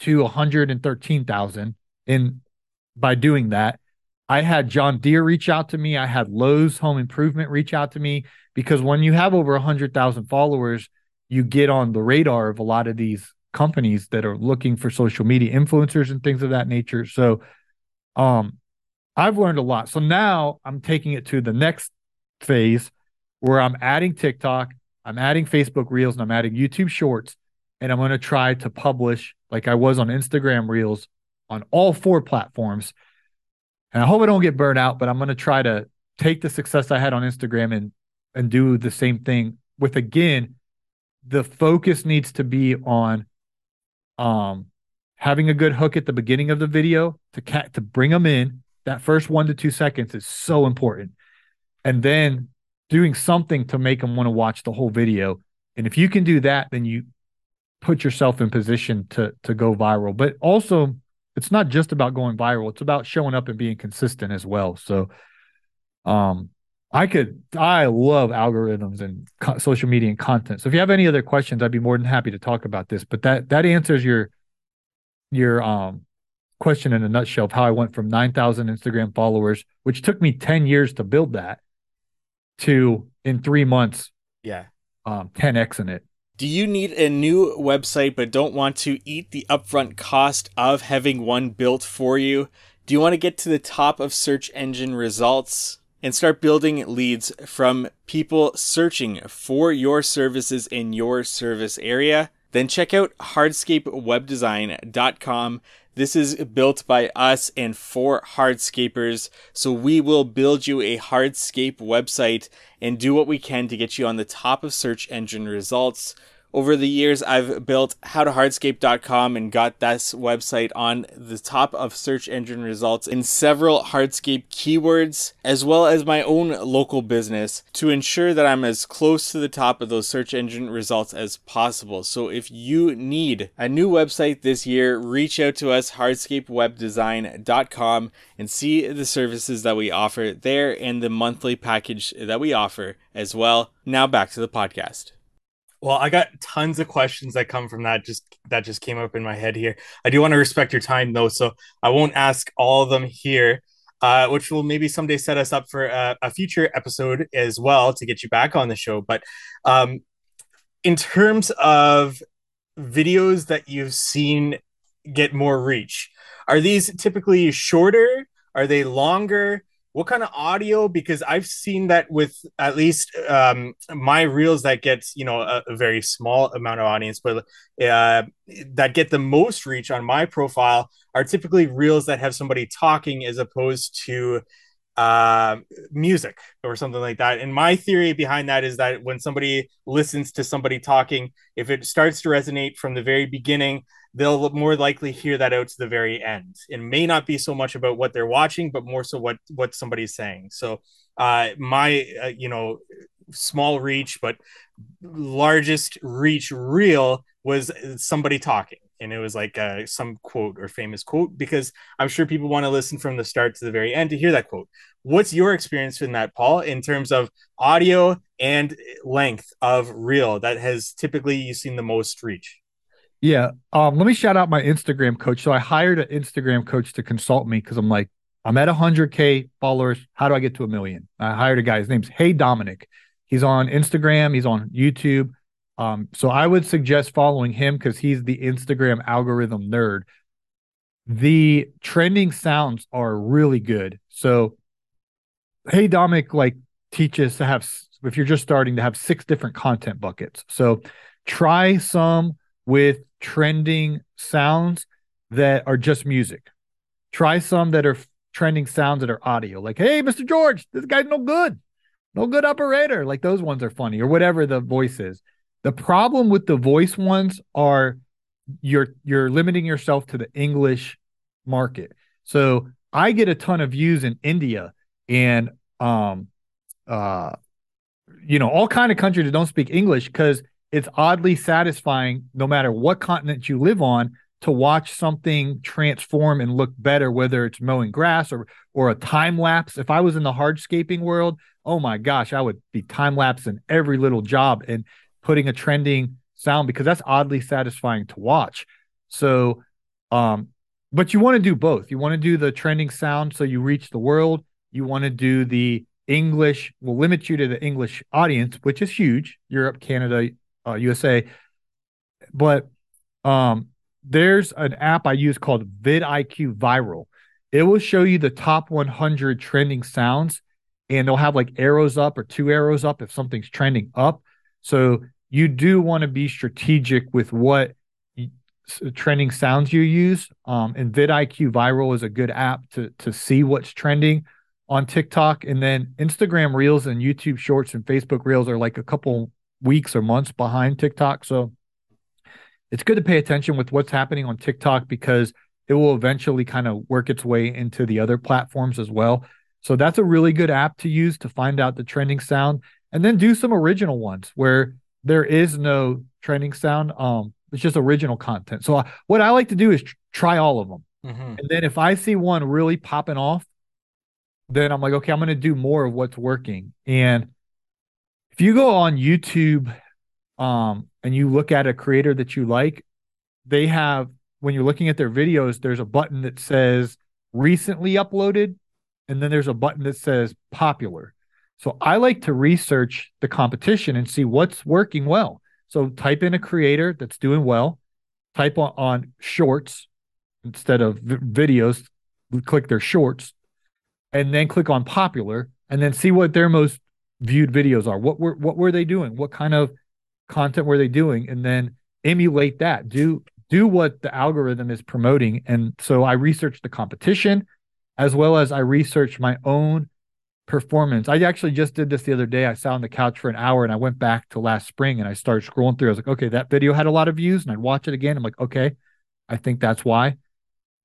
to 113,000 in by doing that. I had John Deere reach out to me. I had Lowe's Home Improvement reach out to me because when you have over 100,000 followers, you get on the radar of a lot of these companies that are looking for social media influencers and things of that nature. So, um, I've learned a lot. So now I'm taking it to the next phase where I'm adding TikTok, I'm adding Facebook Reels, and I'm adding YouTube Shorts, and I'm going to try to publish like I was on Instagram Reels on all four platforms and I hope I don't get burned out, but I'm going to try to take the success I had on Instagram and and do the same thing with again the focus needs to be on um having a good hook at the beginning of the video to cat to bring them in. That first 1 to 2 seconds is so important. And then doing something to make them want to watch the whole video. And if you can do that then you put yourself in position to to go viral. But also it's not just about going viral it's about showing up and being consistent as well. So um i could i love algorithms and co- social media and content. So if you have any other questions i'd be more than happy to talk about this but that that answers your your um question in a nutshell of how i went from 9000 instagram followers which took me 10 years to build that to in three months yeah. um 10x in it do you need a new website but don't want to eat the upfront cost of having one built for you? Do you want to get to the top of search engine results and start building leads from people searching for your services in your service area? Then check out hardscapewebdesign.com. This is built by us and for hardscapers. So we will build you a hardscape website and do what we can to get you on the top of search engine results over the years, I've built howtohardscape.com and got this website on the top of search engine results in several hardscape keywords, as well as my own local business to ensure that I'm as close to the top of those search engine results as possible. So if you need a new website this year, reach out to us, hardscapewebdesign.com, and see the services that we offer there and the monthly package that we offer as well. Now back to the podcast. Well, I got tons of questions that come from that just that just came up in my head here. I do want to respect your time though, so I won't ask all of them here. Uh, which will maybe someday set us up for a, a, future episode as well to get you back on the show. But um, in terms of videos that you've seen get more reach, are these typically shorter? Are they longer? What kind of audio? Because i've seen that with at least um, my reels that gets you know a, a, very small amount of audience but uh, that get the most reach on my profile are typically reels that have somebody talking as opposed to uh, music or something like that. And my theory behind that is that when somebody listens to somebody talking if it starts to resonate from the very beginning they'll more likely hear that out to the very end. It may not be so much about what they're watching, but more so what what somebody's saying. So, uh, my uh, you know small reach but largest reach reel was somebody talking and it was like uh, some quote or famous quote because i'm sure people want to listen from the start to the very end to hear that quote what's your experience in that paul in terms of audio and length of reel that has typically you seen the most reach yeah. Um, let me shout out my Instagram coach. So I hired an Instagram coach to consult me because I'm like, I'm at 100K followers. How do I get to a million? I hired a guy. His name's Hey Dominic. He's on Instagram, he's on YouTube. Um, so I would suggest following him because he's the Instagram algorithm nerd. The trending sounds are really good. So Hey Dominic like teaches to have if you're just starting to have six different content buckets. So try some with trending sounds that are just music. Try some that are trending sounds that are audio. Like, hey, Mr. George, this guy's no good. No good operator. Like those ones are funny or whatever the voice is. The problem with the voice ones are you're you're limiting yourself to the English market. So I get a ton of views in India and um uh you know all kind of countries that don't speak English because it's oddly satisfying no matter what continent you live on to watch something transform and look better whether it's mowing grass or or a time lapse. If i was in the hardscaping world oh my gosh i would be time lapsing every little job and putting a trending sound because that's oddly satisfying to watch. So um but you want to do both. You want to do the trending sound so you reach the world. You want to do the english will limit you to the english audience which is huge. Europe canada uh, USA. But um, there's an app I use called vidIQ Viral. It will show you the top 100 trending sounds, and they'll have like arrows up or two arrows up if something's trending up. So you do want to be strategic with what trending sounds you use. Um, and vidIQ Viral is a good app to to see what's trending on TikTok, and then Instagram Reels and YouTube Shorts and Facebook Reels are like a couple weeks or months behind TikTok. So it's good to pay attention with what's happening on TikTok because it will eventually kind of work its way into the other platforms as well. So that's a really good app to use to find out the trending sound and then do some original ones where there is no trending sound. Um, it's just original content. So uh, what I like to do is tr- try all of them. Mm-hmm. And then if I see one really popping off, then I'm like, okay, I'm going to do more of what's working. And if you go on YouTube um, and you look at a creator that you like, they have when you're looking at their videos, there's a button that says recently uploaded, and then there's a button that says popular. So I like to research the competition and see what's working well. So type in a creator that's doing well, type on, on shorts instead of v- videos, click their shorts, and then click on popular, and then see what their most viewed videos are. What were what were they doing? What kind of content were they doing? And then emulate that. Do do what the algorithm is promoting. And so I researched the competition as well as I researched my own performance. I actually just did this the other day. I sat on the couch for an hour and I went back to last spring and I started scrolling through. I was like, okay, that video had a lot of views, and I'd watch it again. I'm like, okay, I think that's why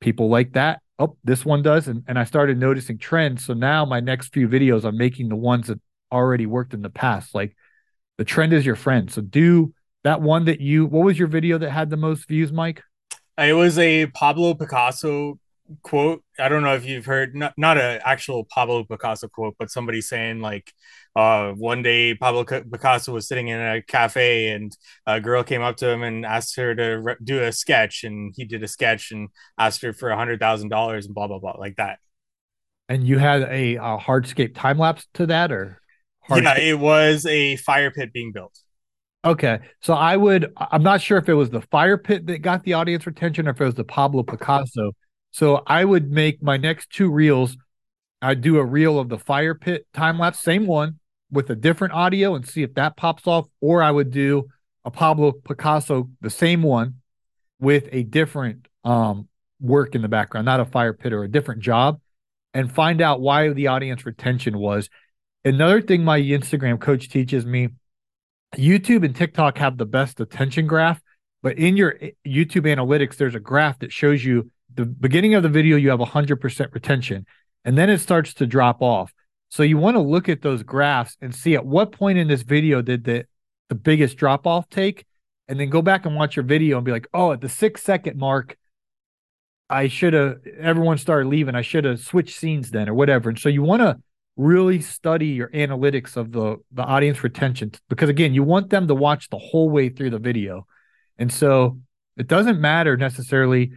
people like that. Oh, this one does. And, and I started noticing trends. So now my next few videos, I'm making the ones that already worked in the past. Like the trend is your friend. So do that one that you what was your video that had the most views, Mike? It was a Pablo Picasso quote. I don't know if you've heard not not an actual Pablo Picasso quote, but somebody saying like uh, one day Pablo Picasso was sitting in a cafe and a girl came up to him and asked her to re- do a sketch and he did a sketch and asked her for a hundred thousand dollars and blah blah blah like that. And you had a, a hardscape time lapse to that or yeah, it was a fire pit being built. Okay. So I would, I'm not sure if it was the fire pit that got the audience retention or if it was the Pablo Picasso. So I would make my next two reels. I'd do a reel of the fire pit time lapse, same one with a different audio and see if that pops off. Or I would do a Pablo Picasso, the same one with a different um, work in the background, not a fire pit or a different job, and find out why the audience retention was. Another thing my Instagram coach teaches me YouTube and TikTok have the best attention graph, but in your eh, YouTube analytics, there's a graph that shows you the beginning of the video, you have 100% retention, and then it starts to drop off. So you want to look at those graphs and see at what point in this video did the, the biggest drop off take, and then go back and watch your video and be like, oh, at the six second mark, I should have, everyone started leaving. I should have switched scenes then or whatever. And so you want to really study your analytics of the the audience retention because again you want them to watch the whole way through the video. And so it doesn't matter necessarily.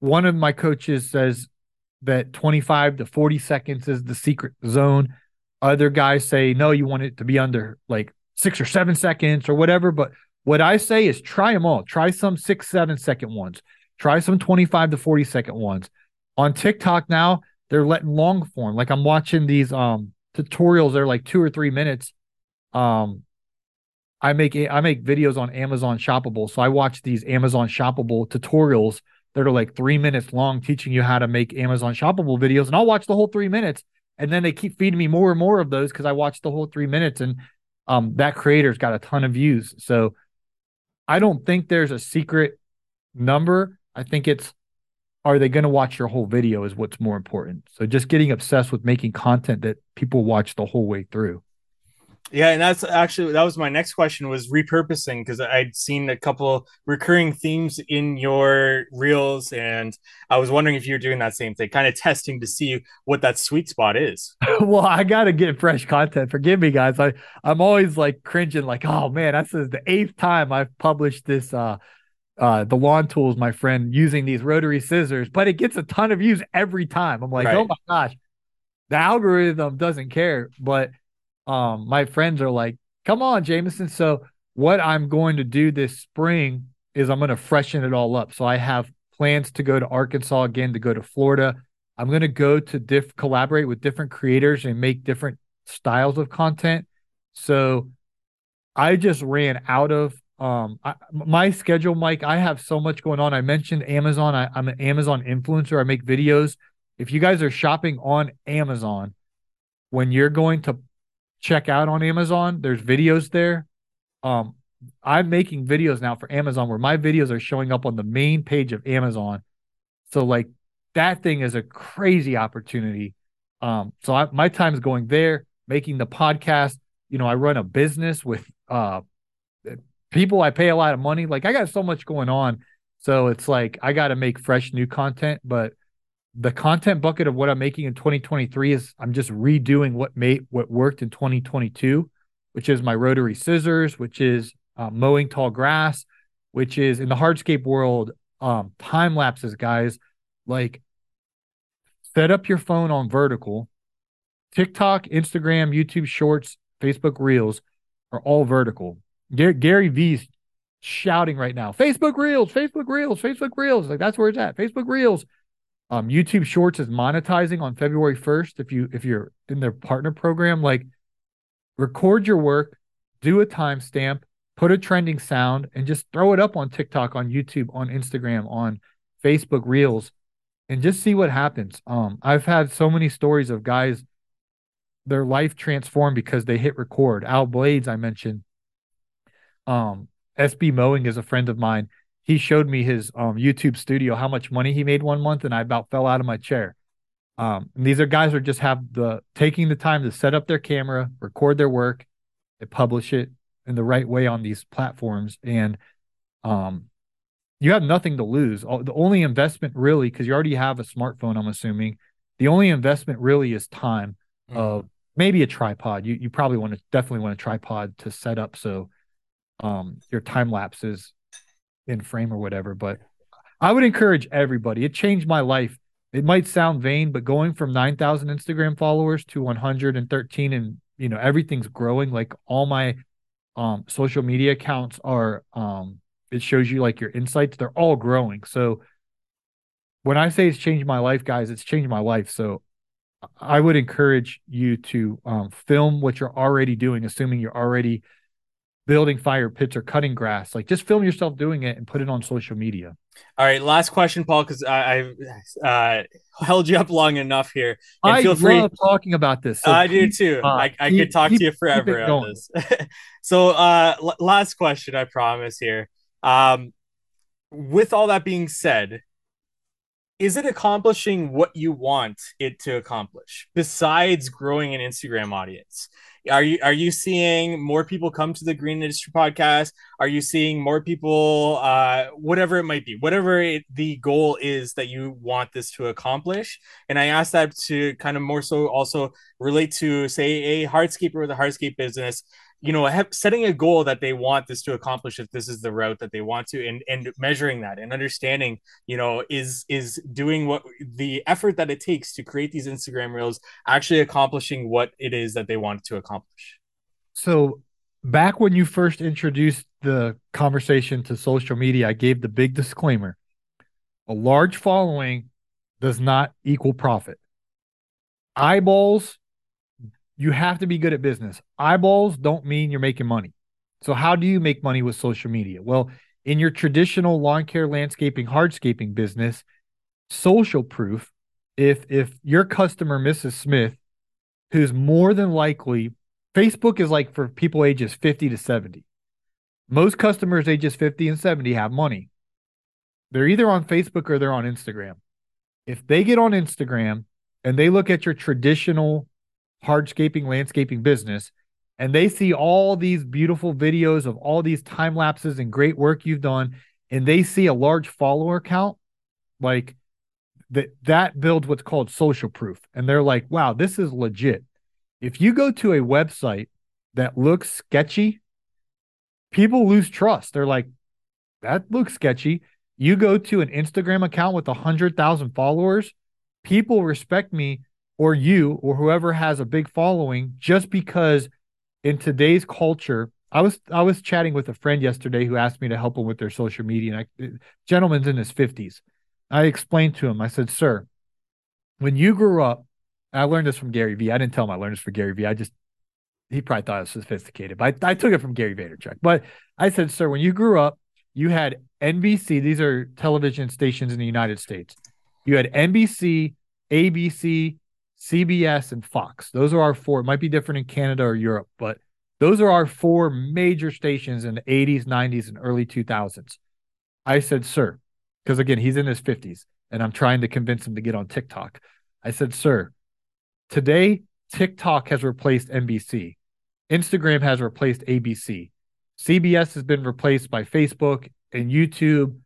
One of my coaches says that 25 to 40 seconds is the secret zone. Other guys say no you want it to be under like six or seven seconds or whatever. But what i say is try them all. Try some six seven second ones. Try some 25 to 40 second ones. On tiktok now they're letting long form. Like I'm watching these um tutorials that are like two or three minutes. Um, I make I make videos on Amazon Shoppable, so I watch these Amazon Shoppable tutorials that are like three minutes long, teaching you how to make Amazon Shoppable videos, and I'll watch the whole three minutes, and then they keep feeding me more and more of those because I watched the whole three minutes, and um, that creator's got a ton of views. So I don't think there's a secret number. I think it's are they going to watch your whole video is what's more important. So just getting obsessed with making content that people watch the whole way through. Yeah, and that's actually that was my next question was repurposing because I'd seen a couple recurring themes in your reels, and I was wondering if you're doing that same thing, kind of testing to see what that sweet spot is. well, I gotta get fresh content. Forgive me, guys. I I'm always like cringing, like, oh man, that's the eighth time I've published this uh uh the lawn tools, my friend, using these rotary scissors, but it gets a ton of views every time. I'm like, oh right. oh my gosh, the algorithm doesn't care, but um, my friends are like, come on, Jamison. So what I'm going to do this spring is I'm going to freshen it all up. So I have plans to go to Arkansas again, to go to Florida. I'm going to go to diff collaborate with different creators and make different styles of content. So I just ran out of um I, my schedule, Mike. I have so much going on. I mentioned Amazon. I, I'm an Amazon influencer. I make videos. If you guys are shopping on Amazon, when you're going to check out on Amazon. There's videos there. Um, I'm making videos now for Amazon where my videos are showing up on the main page of Amazon. So like that thing is a crazy opportunity. Um, so I, my time's going there, making the podcast. You know, I run a business with uh people. I pay a lot of money. Like I got so much going on. So it's like I got to make fresh new content, but the content bucket of what I'm making in 2023 is I'm just redoing what made what worked in 2022, which is my rotary scissors, which is uh, mowing tall grass, which is in the hardscape world, um, time lapses, guys. Like, set up your phone on vertical. TikTok, Instagram, YouTube Shorts, Facebook Reels are all vertical. Gary, Gary Vee's shouting right now, Facebook Reels, Facebook Reels, Facebook Reels. Like that's where it's at. Facebook Reels. Um, YouTube Shorts is monetizing on February 1st. If you if you're in their partner program, like record your work, do a timestamp, put a trending sound, and just throw it up on TikTok, on YouTube, on Instagram, on Facebook Reels, and just see what happens. Um, I've had so many stories of guys, their life transformed because they hit record. Outblades, I mentioned. Um, SB Mowing is a friend of mine he showed me his um, YouTube studio, how much money he made one month, and I about fell out of my chair. Um, and these are guys who just have the taking the time to set up their camera, record their work, and publish it in the right way on these platforms. And um, you have nothing to lose. The only investment really, because you already have a smartphone, I'm assuming, the only investment really is time mm. of maybe a tripod. You you probably want to definitely want a tripod to set up so um, your time lapses in frame or whatever. But I would encourage everybody. It changed my life. It might sound vain, but going from 9,000 Instagram followers to 113 and you know everything's growing like all my um social media accounts are um it shows you like your insights they're all growing. So when I say it's changed my life guys, it's changed my life. So I would encourage you to um, film what you're already doing assuming you're already building fire pits or cutting grass. Like just film yourself doing it and put it on social media. All right, last question, Paul, because I, I uh, held you up long enough here. And I feel free talking about this. So I do too. Uh, I, I keep, could talk keep, to you forever on this. so, uh, l- last question, I promise here. Um, with all that being said, is it accomplishing what you want it to accomplish besides growing an Instagram audience? Are you are you seeing more people come to the Green Industry podcast? Are you seeing more people, uh, whatever it might be, whatever it, the goal is that you want this to accomplish? And I ask that to kind of more so also relate to say a hardscaper with a hardscape business you know have, setting a goal that they want this to accomplish if this is the route that they want to and and measuring that and understanding you know is is doing what the effort that it takes to create these instagram reels actually accomplishing what it is that they want to accomplish. So back when you first introduced the conversation to social media i gave the big disclaimer. A large following does not equal profit. Eyeballs you have to be good at business. Eyeballs don't mean you're making money. So how do you make money with social media? Well, in your traditional lawn care, landscaping, hardscaping business, social proof, if if your customer, Mrs. Smith, who's more than likely Facebook is like for people ages 50 to 70. Most customers ages 50 and 70 have money. They're either on Facebook or they're on Instagram. If they get on Instagram and they look at your traditional hardscaping, landscaping business, and they see all these beautiful videos of all these time lapses and great work you've done, and they see a large follower count, like that, that builds what's called social proof. And they're like, wow, this is legit. If you go to a website that looks sketchy, people lose trust. They're like, that looks sketchy. You go to an Instagram account with a hundred thousand followers, people respect me or you or whoever has a big following just because in today's culture I was I was chatting with a friend yesterday who asked me to help him with their social media and I gentleman's in his 50s. I explained to him I said, "Sir, when you grew up, I learned this from Gary Vee. I didn't tell him I learned this from Gary Vee. I just he probably thought it was sophisticated, but I, I took it from Gary Vaynerchuk. But I said, "Sir, when you grew up, you had NBC, these are television stations in the United States. You had NBC, ABC, CBS, and Fox. Those are our four. It might be different in Canada or Europe, but those are our four major stations in the 80s, 90s, and early 2000s. I said, sir, because again, he's in his 50s and I'm trying to convince him to get on TikTok. I said, sir, today TikTok has replaced NBC, Instagram has replaced ABC, CBS has been replaced by Facebook and YouTube.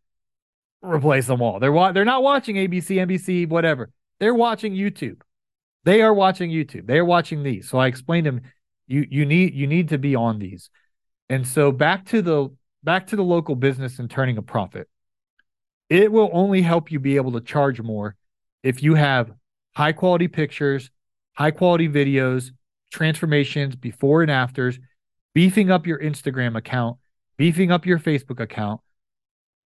Replace them all. They're wa- they're not watching ABC, NBC, whatever. They're watching YouTube. They are watching YouTube. They are watching these. So I explained to them, you you need you need to be on these. And so back to the back to the local business and turning a profit. It will only help you be able to charge more if you have high quality pictures, high quality videos, transformations before and afters, beefing up your Instagram account, beefing up your Facebook account.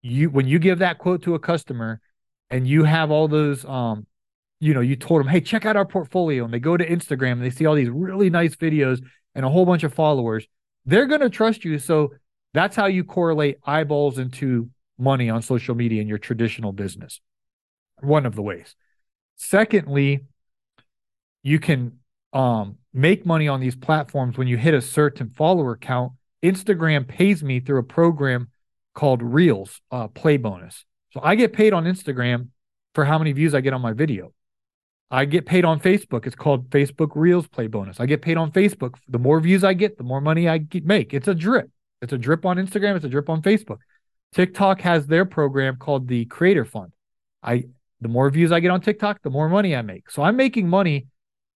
You when you give that quote to a customer and you have all those um you know, you told them, "Hey, check out our portfolio." And they go to Instagram and they see all these really nice videos and a whole bunch of followers. They're going to trust you. So that's how you correlate eyeballs into money on social media in your traditional business. One of the ways. Secondly, you can um, make money on these platforms when you hit a certain follower count. Instagram pays me through a program called Reels uh, Play Bonus. So I get paid on Instagram for how many views I get on my video. I get paid on Facebook. It's called Facebook Reels Play Bonus. I get paid on Facebook. The more views I get, the more money I make. It's a drip. It's a drip on Instagram. It's a drip on Facebook. TikTok has their program called the Creator Fund. I the more views I get on TikTok, the more money I make. So I'm making money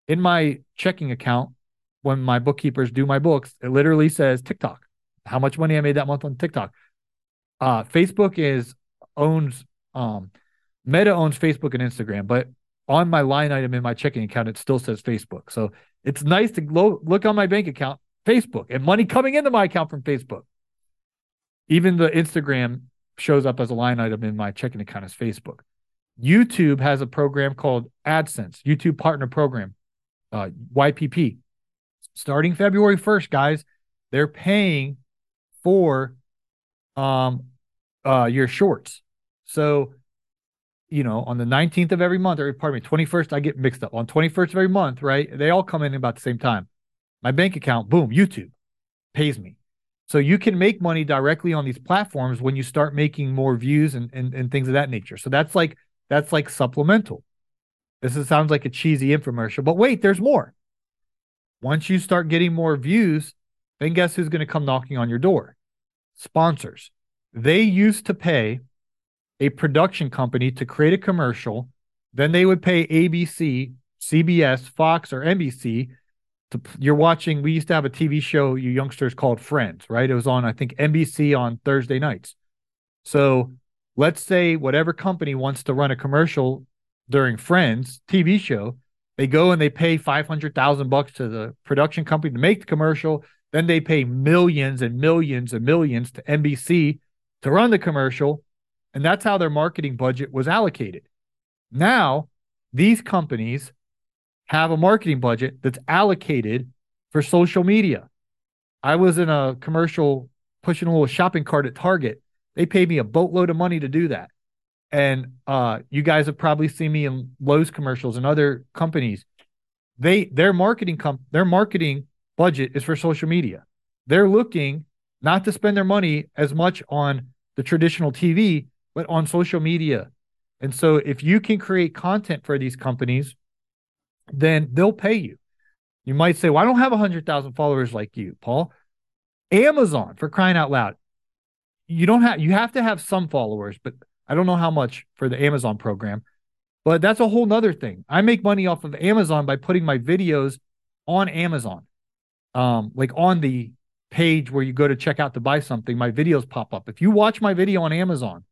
in my checking account when my bookkeepers do my books. It literally says TikTok, how much money I made that month on TikTok. Uh, Facebook is owns um, Meta owns Facebook and Instagram, but on my line item in my checking account, it still says Facebook. So it's nice to lo- look on my bank account, Facebook, and money coming into my account from Facebook. Even the Instagram shows up as a line item in my checking account as Facebook. YouTube has a program called AdSense, YouTube Partner Program, uh, YPP. Starting February 1st, guys, they're paying for um, uh, your shorts. So, you know, on the 19th of every month, or pardon me, 21st, I get mixed up. On 21st of every month, right? They all come in about the same time. My bank account, boom, YouTube pays me. So you can make money directly on these platforms when you start making more views and, and, and things of that nature. So that's like that's like supplemental. This is, sounds like a cheesy infomercial, but wait, there's more. Once you start getting more views, then guess who's going to come knocking on your door? Sponsors. They used to pay a production company to create a commercial. Then they would pay ABC, CBS, Fox, or NBC to, you're watching. We used to have a TV show, you youngsters called Friends, right? It was on, I think, NBC on Thursday nights. So let's say whatever company wants to run a commercial during Friends TV show, they go and they pay 500,000 bucks to the production company to make the commercial. Then they pay millions and millions and millions to NBC to run the commercial. And that's how their marketing budget was allocated. Now, these companies have a marketing budget that's allocated for social media. I was in a commercial pushing a little shopping cart at Target. They paid me a boatload of money to do that. And uh, you guys have probably seen me in Lowe's commercials and other companies. They their marketing comp their marketing budget is for social media. They're looking not to spend their money as much on the traditional TV, but on social media. And so if you can create content for these companies, then they'll pay you. You might say, Well, I don't have 100,000 followers like you, Paul. Amazon, for crying out loud. You don't have, you have to have some followers, but I don't know how much for the Amazon program. But that's a whole nother thing. I make money off of Amazon by putting my videos on Amazon. Um, like on the page where you go to check out to buy something, my videos pop up. If you watch my video on Amazon,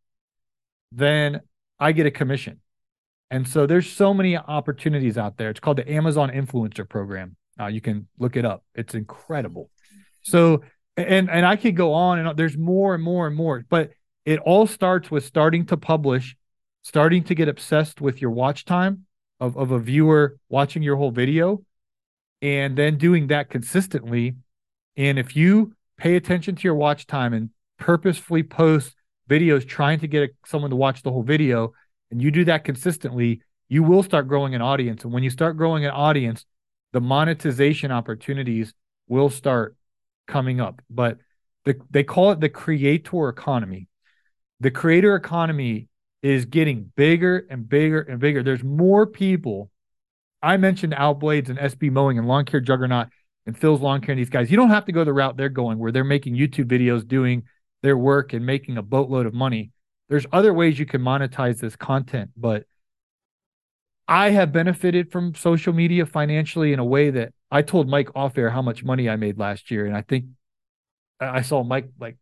then I get a commission. And so there's so many opportunities out there. It's called the Amazon Influencer Program. Uh, you can look it up. It's incredible. So and and I could go on and on. there's more and more and more, but it all starts with starting to publish, starting to get obsessed with your watch time of, of a viewer watching your whole video, and then doing that consistently. And if you pay attention to your watch time and purposefully post videos trying to get someone to watch the whole video, and you do that consistently, you will start growing an audience. And when you start growing an audience, the monetization opportunities will start coming up. But the, they call it the creator economy. The creator economy is getting bigger and bigger and bigger. There's more people. I mentioned Outblades and SB Mowing and Lawn Care Juggernaut and Phil's Lawn Care and these guys. You don't have to go the route they're going where they're making YouTube videos doing their work and making a boatload of money. There's other ways you can monetize this content, but I have benefited from social media financially in a way that I told Mike off air how much money I made last year. And I think I saw Mike like,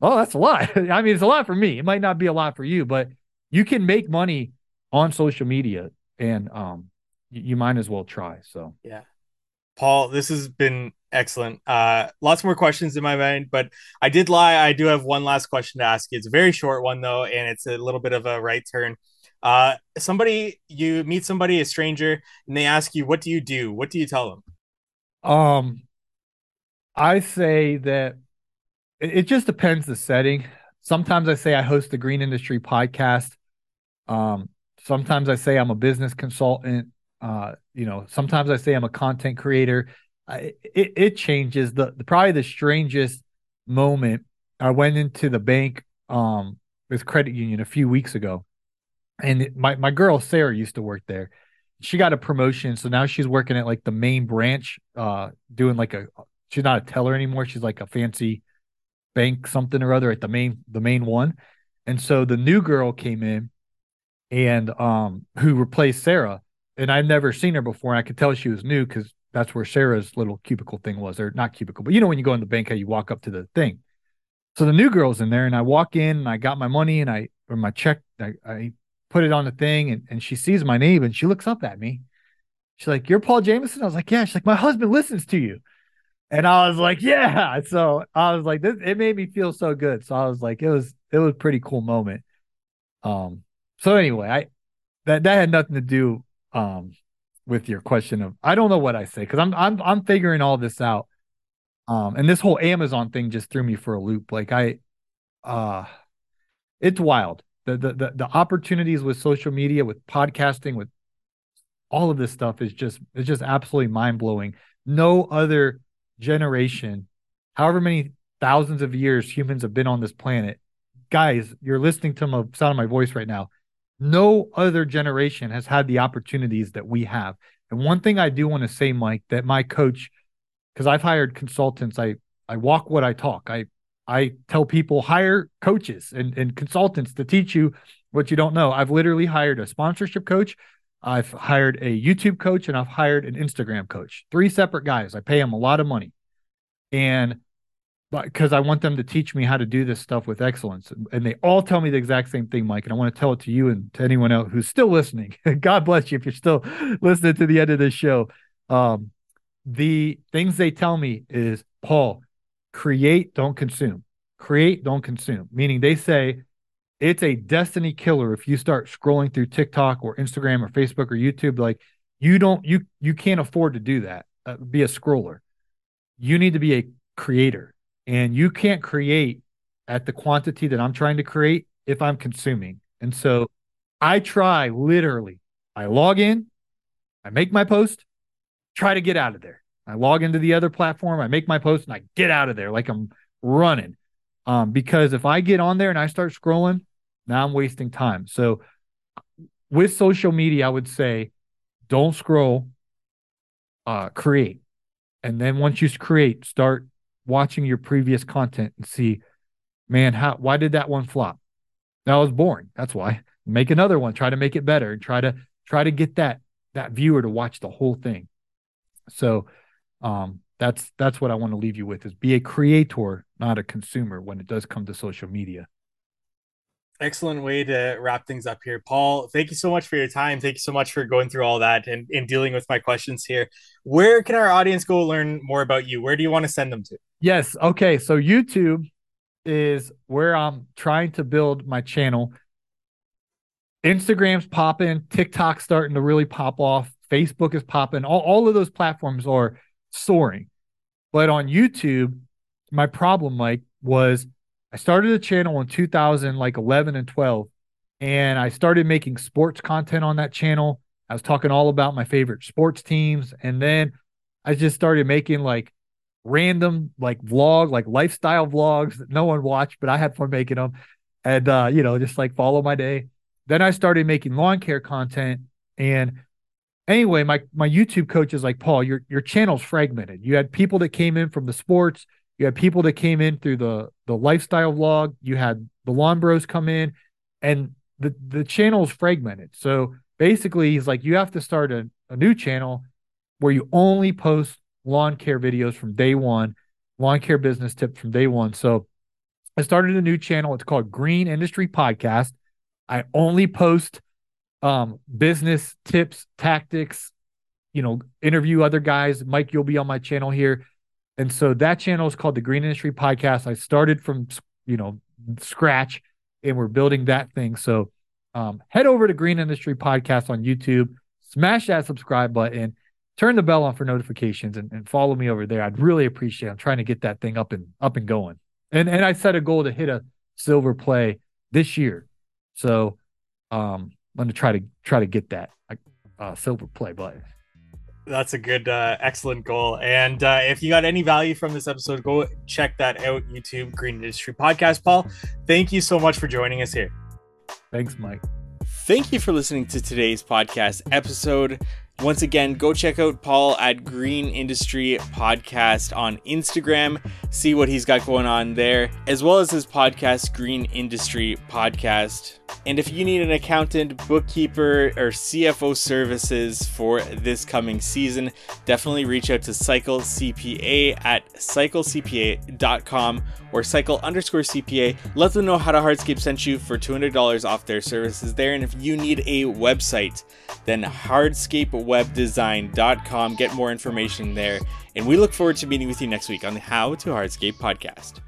oh, that's a lot. I mean, it's a lot for me. It might not be a lot for you, but you can make money on social media and um you, you might as well try. So yeah. Paul, this has been excellent. Uh, lots more questions in my mind, but I did lie. I do have one last question to ask you. It's a very short one though, and it's a little bit of a right turn. Uh, somebody you meet somebody, a stranger, and they ask you, "What do you do?" What do you tell them? Um, I say that it, it just depends the setting. Sometimes I say I host the Green Industry podcast. Um, sometimes I say I'm a business consultant. Uh, you know, sometimes I say I'm a content creator. It, it changes. The, the probably the strangest moment. I went into the bank um with credit union a few weeks ago, and my my girl Sarah used to work there. She got a promotion, so now she's working at like the main branch, uh, doing like a. She's not a teller anymore. She's like a fancy bank something or other at the main the main one, and so the new girl came in, and um, who replaced Sarah, and I've never seen her before. I could tell she was new because that's where Sarah's little cubicle thing was, or not cubicle, but you know when you go in the bank, how you walk up to the thing. So the new girl's in there, and I walk in, and I got my money, and I or my check, I, I put it on the thing and, and she sees my name and she looks up at me. She's like, You're Paul Jamison? I was like, Yeah. She's like, My husband listens to you. And I was like, Yeah. So I was like, this it made me feel so good. So I was like, it was it was pretty cool moment. Um, so anyway, I that that had nothing to do um with your question of I don't know what I say because I'm I'm I'm figuring all this out. Um, and this whole Amazon thing just threw me for a loop. Like I uh it's wild the, the the the opportunities with social media, with podcasting, with all of this stuff is just it's just absolutely mind blowing. No other generation, however many thousands of years humans have been on this planet, guys, you're listening to my sound of my voice right now. No other generation has had the opportunities that we have. And one thing I do want to say, Mike, that my coach, because I've hired consultants, I I walk what I talk. I I tell people hire coaches and, and consultants to teach you what you don't know. I've literally hired a sponsorship coach, I've hired a YouTube coach, and I've hired an Instagram coach. Three separate guys. I pay them a lot of money. And because I want them to teach me how to do this stuff with excellence. And they all tell me the exact same thing, Mike. And I want to tell it to you and to anyone else who's still listening. God bless you if you're still listening to the end of this show. Um, the things they tell me is, Paul, create, don't consume. Create, don't consume. Meaning they say it's a destiny killer if you start scrolling through TikTok or Instagram or Facebook or YouTube. Like You don't you you can't afford to do that. Uh, be a scroller. You need to be a creator, and you can't create at the quantity that I'm trying to create if I'm consuming. And so I try literally. I log in, I make my post, try to get out of there. I log into the other platform, I make my post, and I get out of there like I'm running. Um, because if I get on there and I start scrolling, now I'm wasting time. So with social media, I would say don't scroll, uh, create. And then once you create, start watching your previous content and see, man, how why did that one flop? That was boring. That's why. Make another one. Try to make it better. and Try to try to get that that viewer to watch the whole thing. So um, that's that's what I want to leave you with is be a creator, not a consumer when it does come to social media. Excellent way to wrap things up here. Paul, thank you so much for your time. Thank you so much for going through all that and, and dealing with my questions here. Where can our audience go learn more about you? Where do you want to send them to? Yes. Okay. So YouTube is where I'm trying to build my channel. Instagram's popping, TikTok's starting to really pop off, Facebook is popping. All, all of those platforms are soaring. But on YouTube, my problem, Mike, was I started a channel in 2000, like 11 and 12, and I started making sports content on that channel. I was talking all about my favorite sports teams, and then I just started making like random like vlog, like lifestyle vlogs that no one watched, but I had fun making them, and uh, you know, just like follow my day. Then I started making lawn care content, and anyway, my my YouTube coach is like, Paul, your your channel's fragmented. You had people that came in from the sports you had people that came in through the the lifestyle vlog. You had the lawn bros come in, and the the channel's fragmented. So basically, he's like, you have to start a, a new channel where you only post lawn care videos from day one, lawn care business tips from day one. So I started a new channel. It's called Green Industry Podcast. I only post um, business tips, tactics, you know, interview other guys. Mike, you'll be on my channel here. And so that channel is called the Green Industry Podcast. I started from you know scratch, and we're building that thing. So um, head over to Green Industry Podcast on YouTube, smash that subscribe button, turn the bell on for notifications, and, and follow me over there. I'd really appreciate. It. I'm trying to get that thing up and up and going. And and I set a goal to hit a silver play this year. So um, I'm going to try to try to get that uh, silver play button. That's a good, uh, excellent goal. And uh, if you got any value from this episode, go check that out. YouTube Green Industry Podcast. Paul, thank you so much for joining us here. Thanks, Mike. Thank you for listening to today's podcast episode. Once again, go check out Paul at Green Industry Podcast on Instagram. See what he's got going on there, as well as his podcast, Green Industry Podcast. And if you need an accountant, bookkeeper, or CFO services for this coming season, definitely reach out to Cycle CPA at cyclecpa.com or cycle underscore CPA. Let them know how to Hardscape sent you for $200 off their services there. And if you need a website, then hardscapewebdesign.com. Get more information there. And we look forward to meeting with you next week on the How to Hardscape podcast.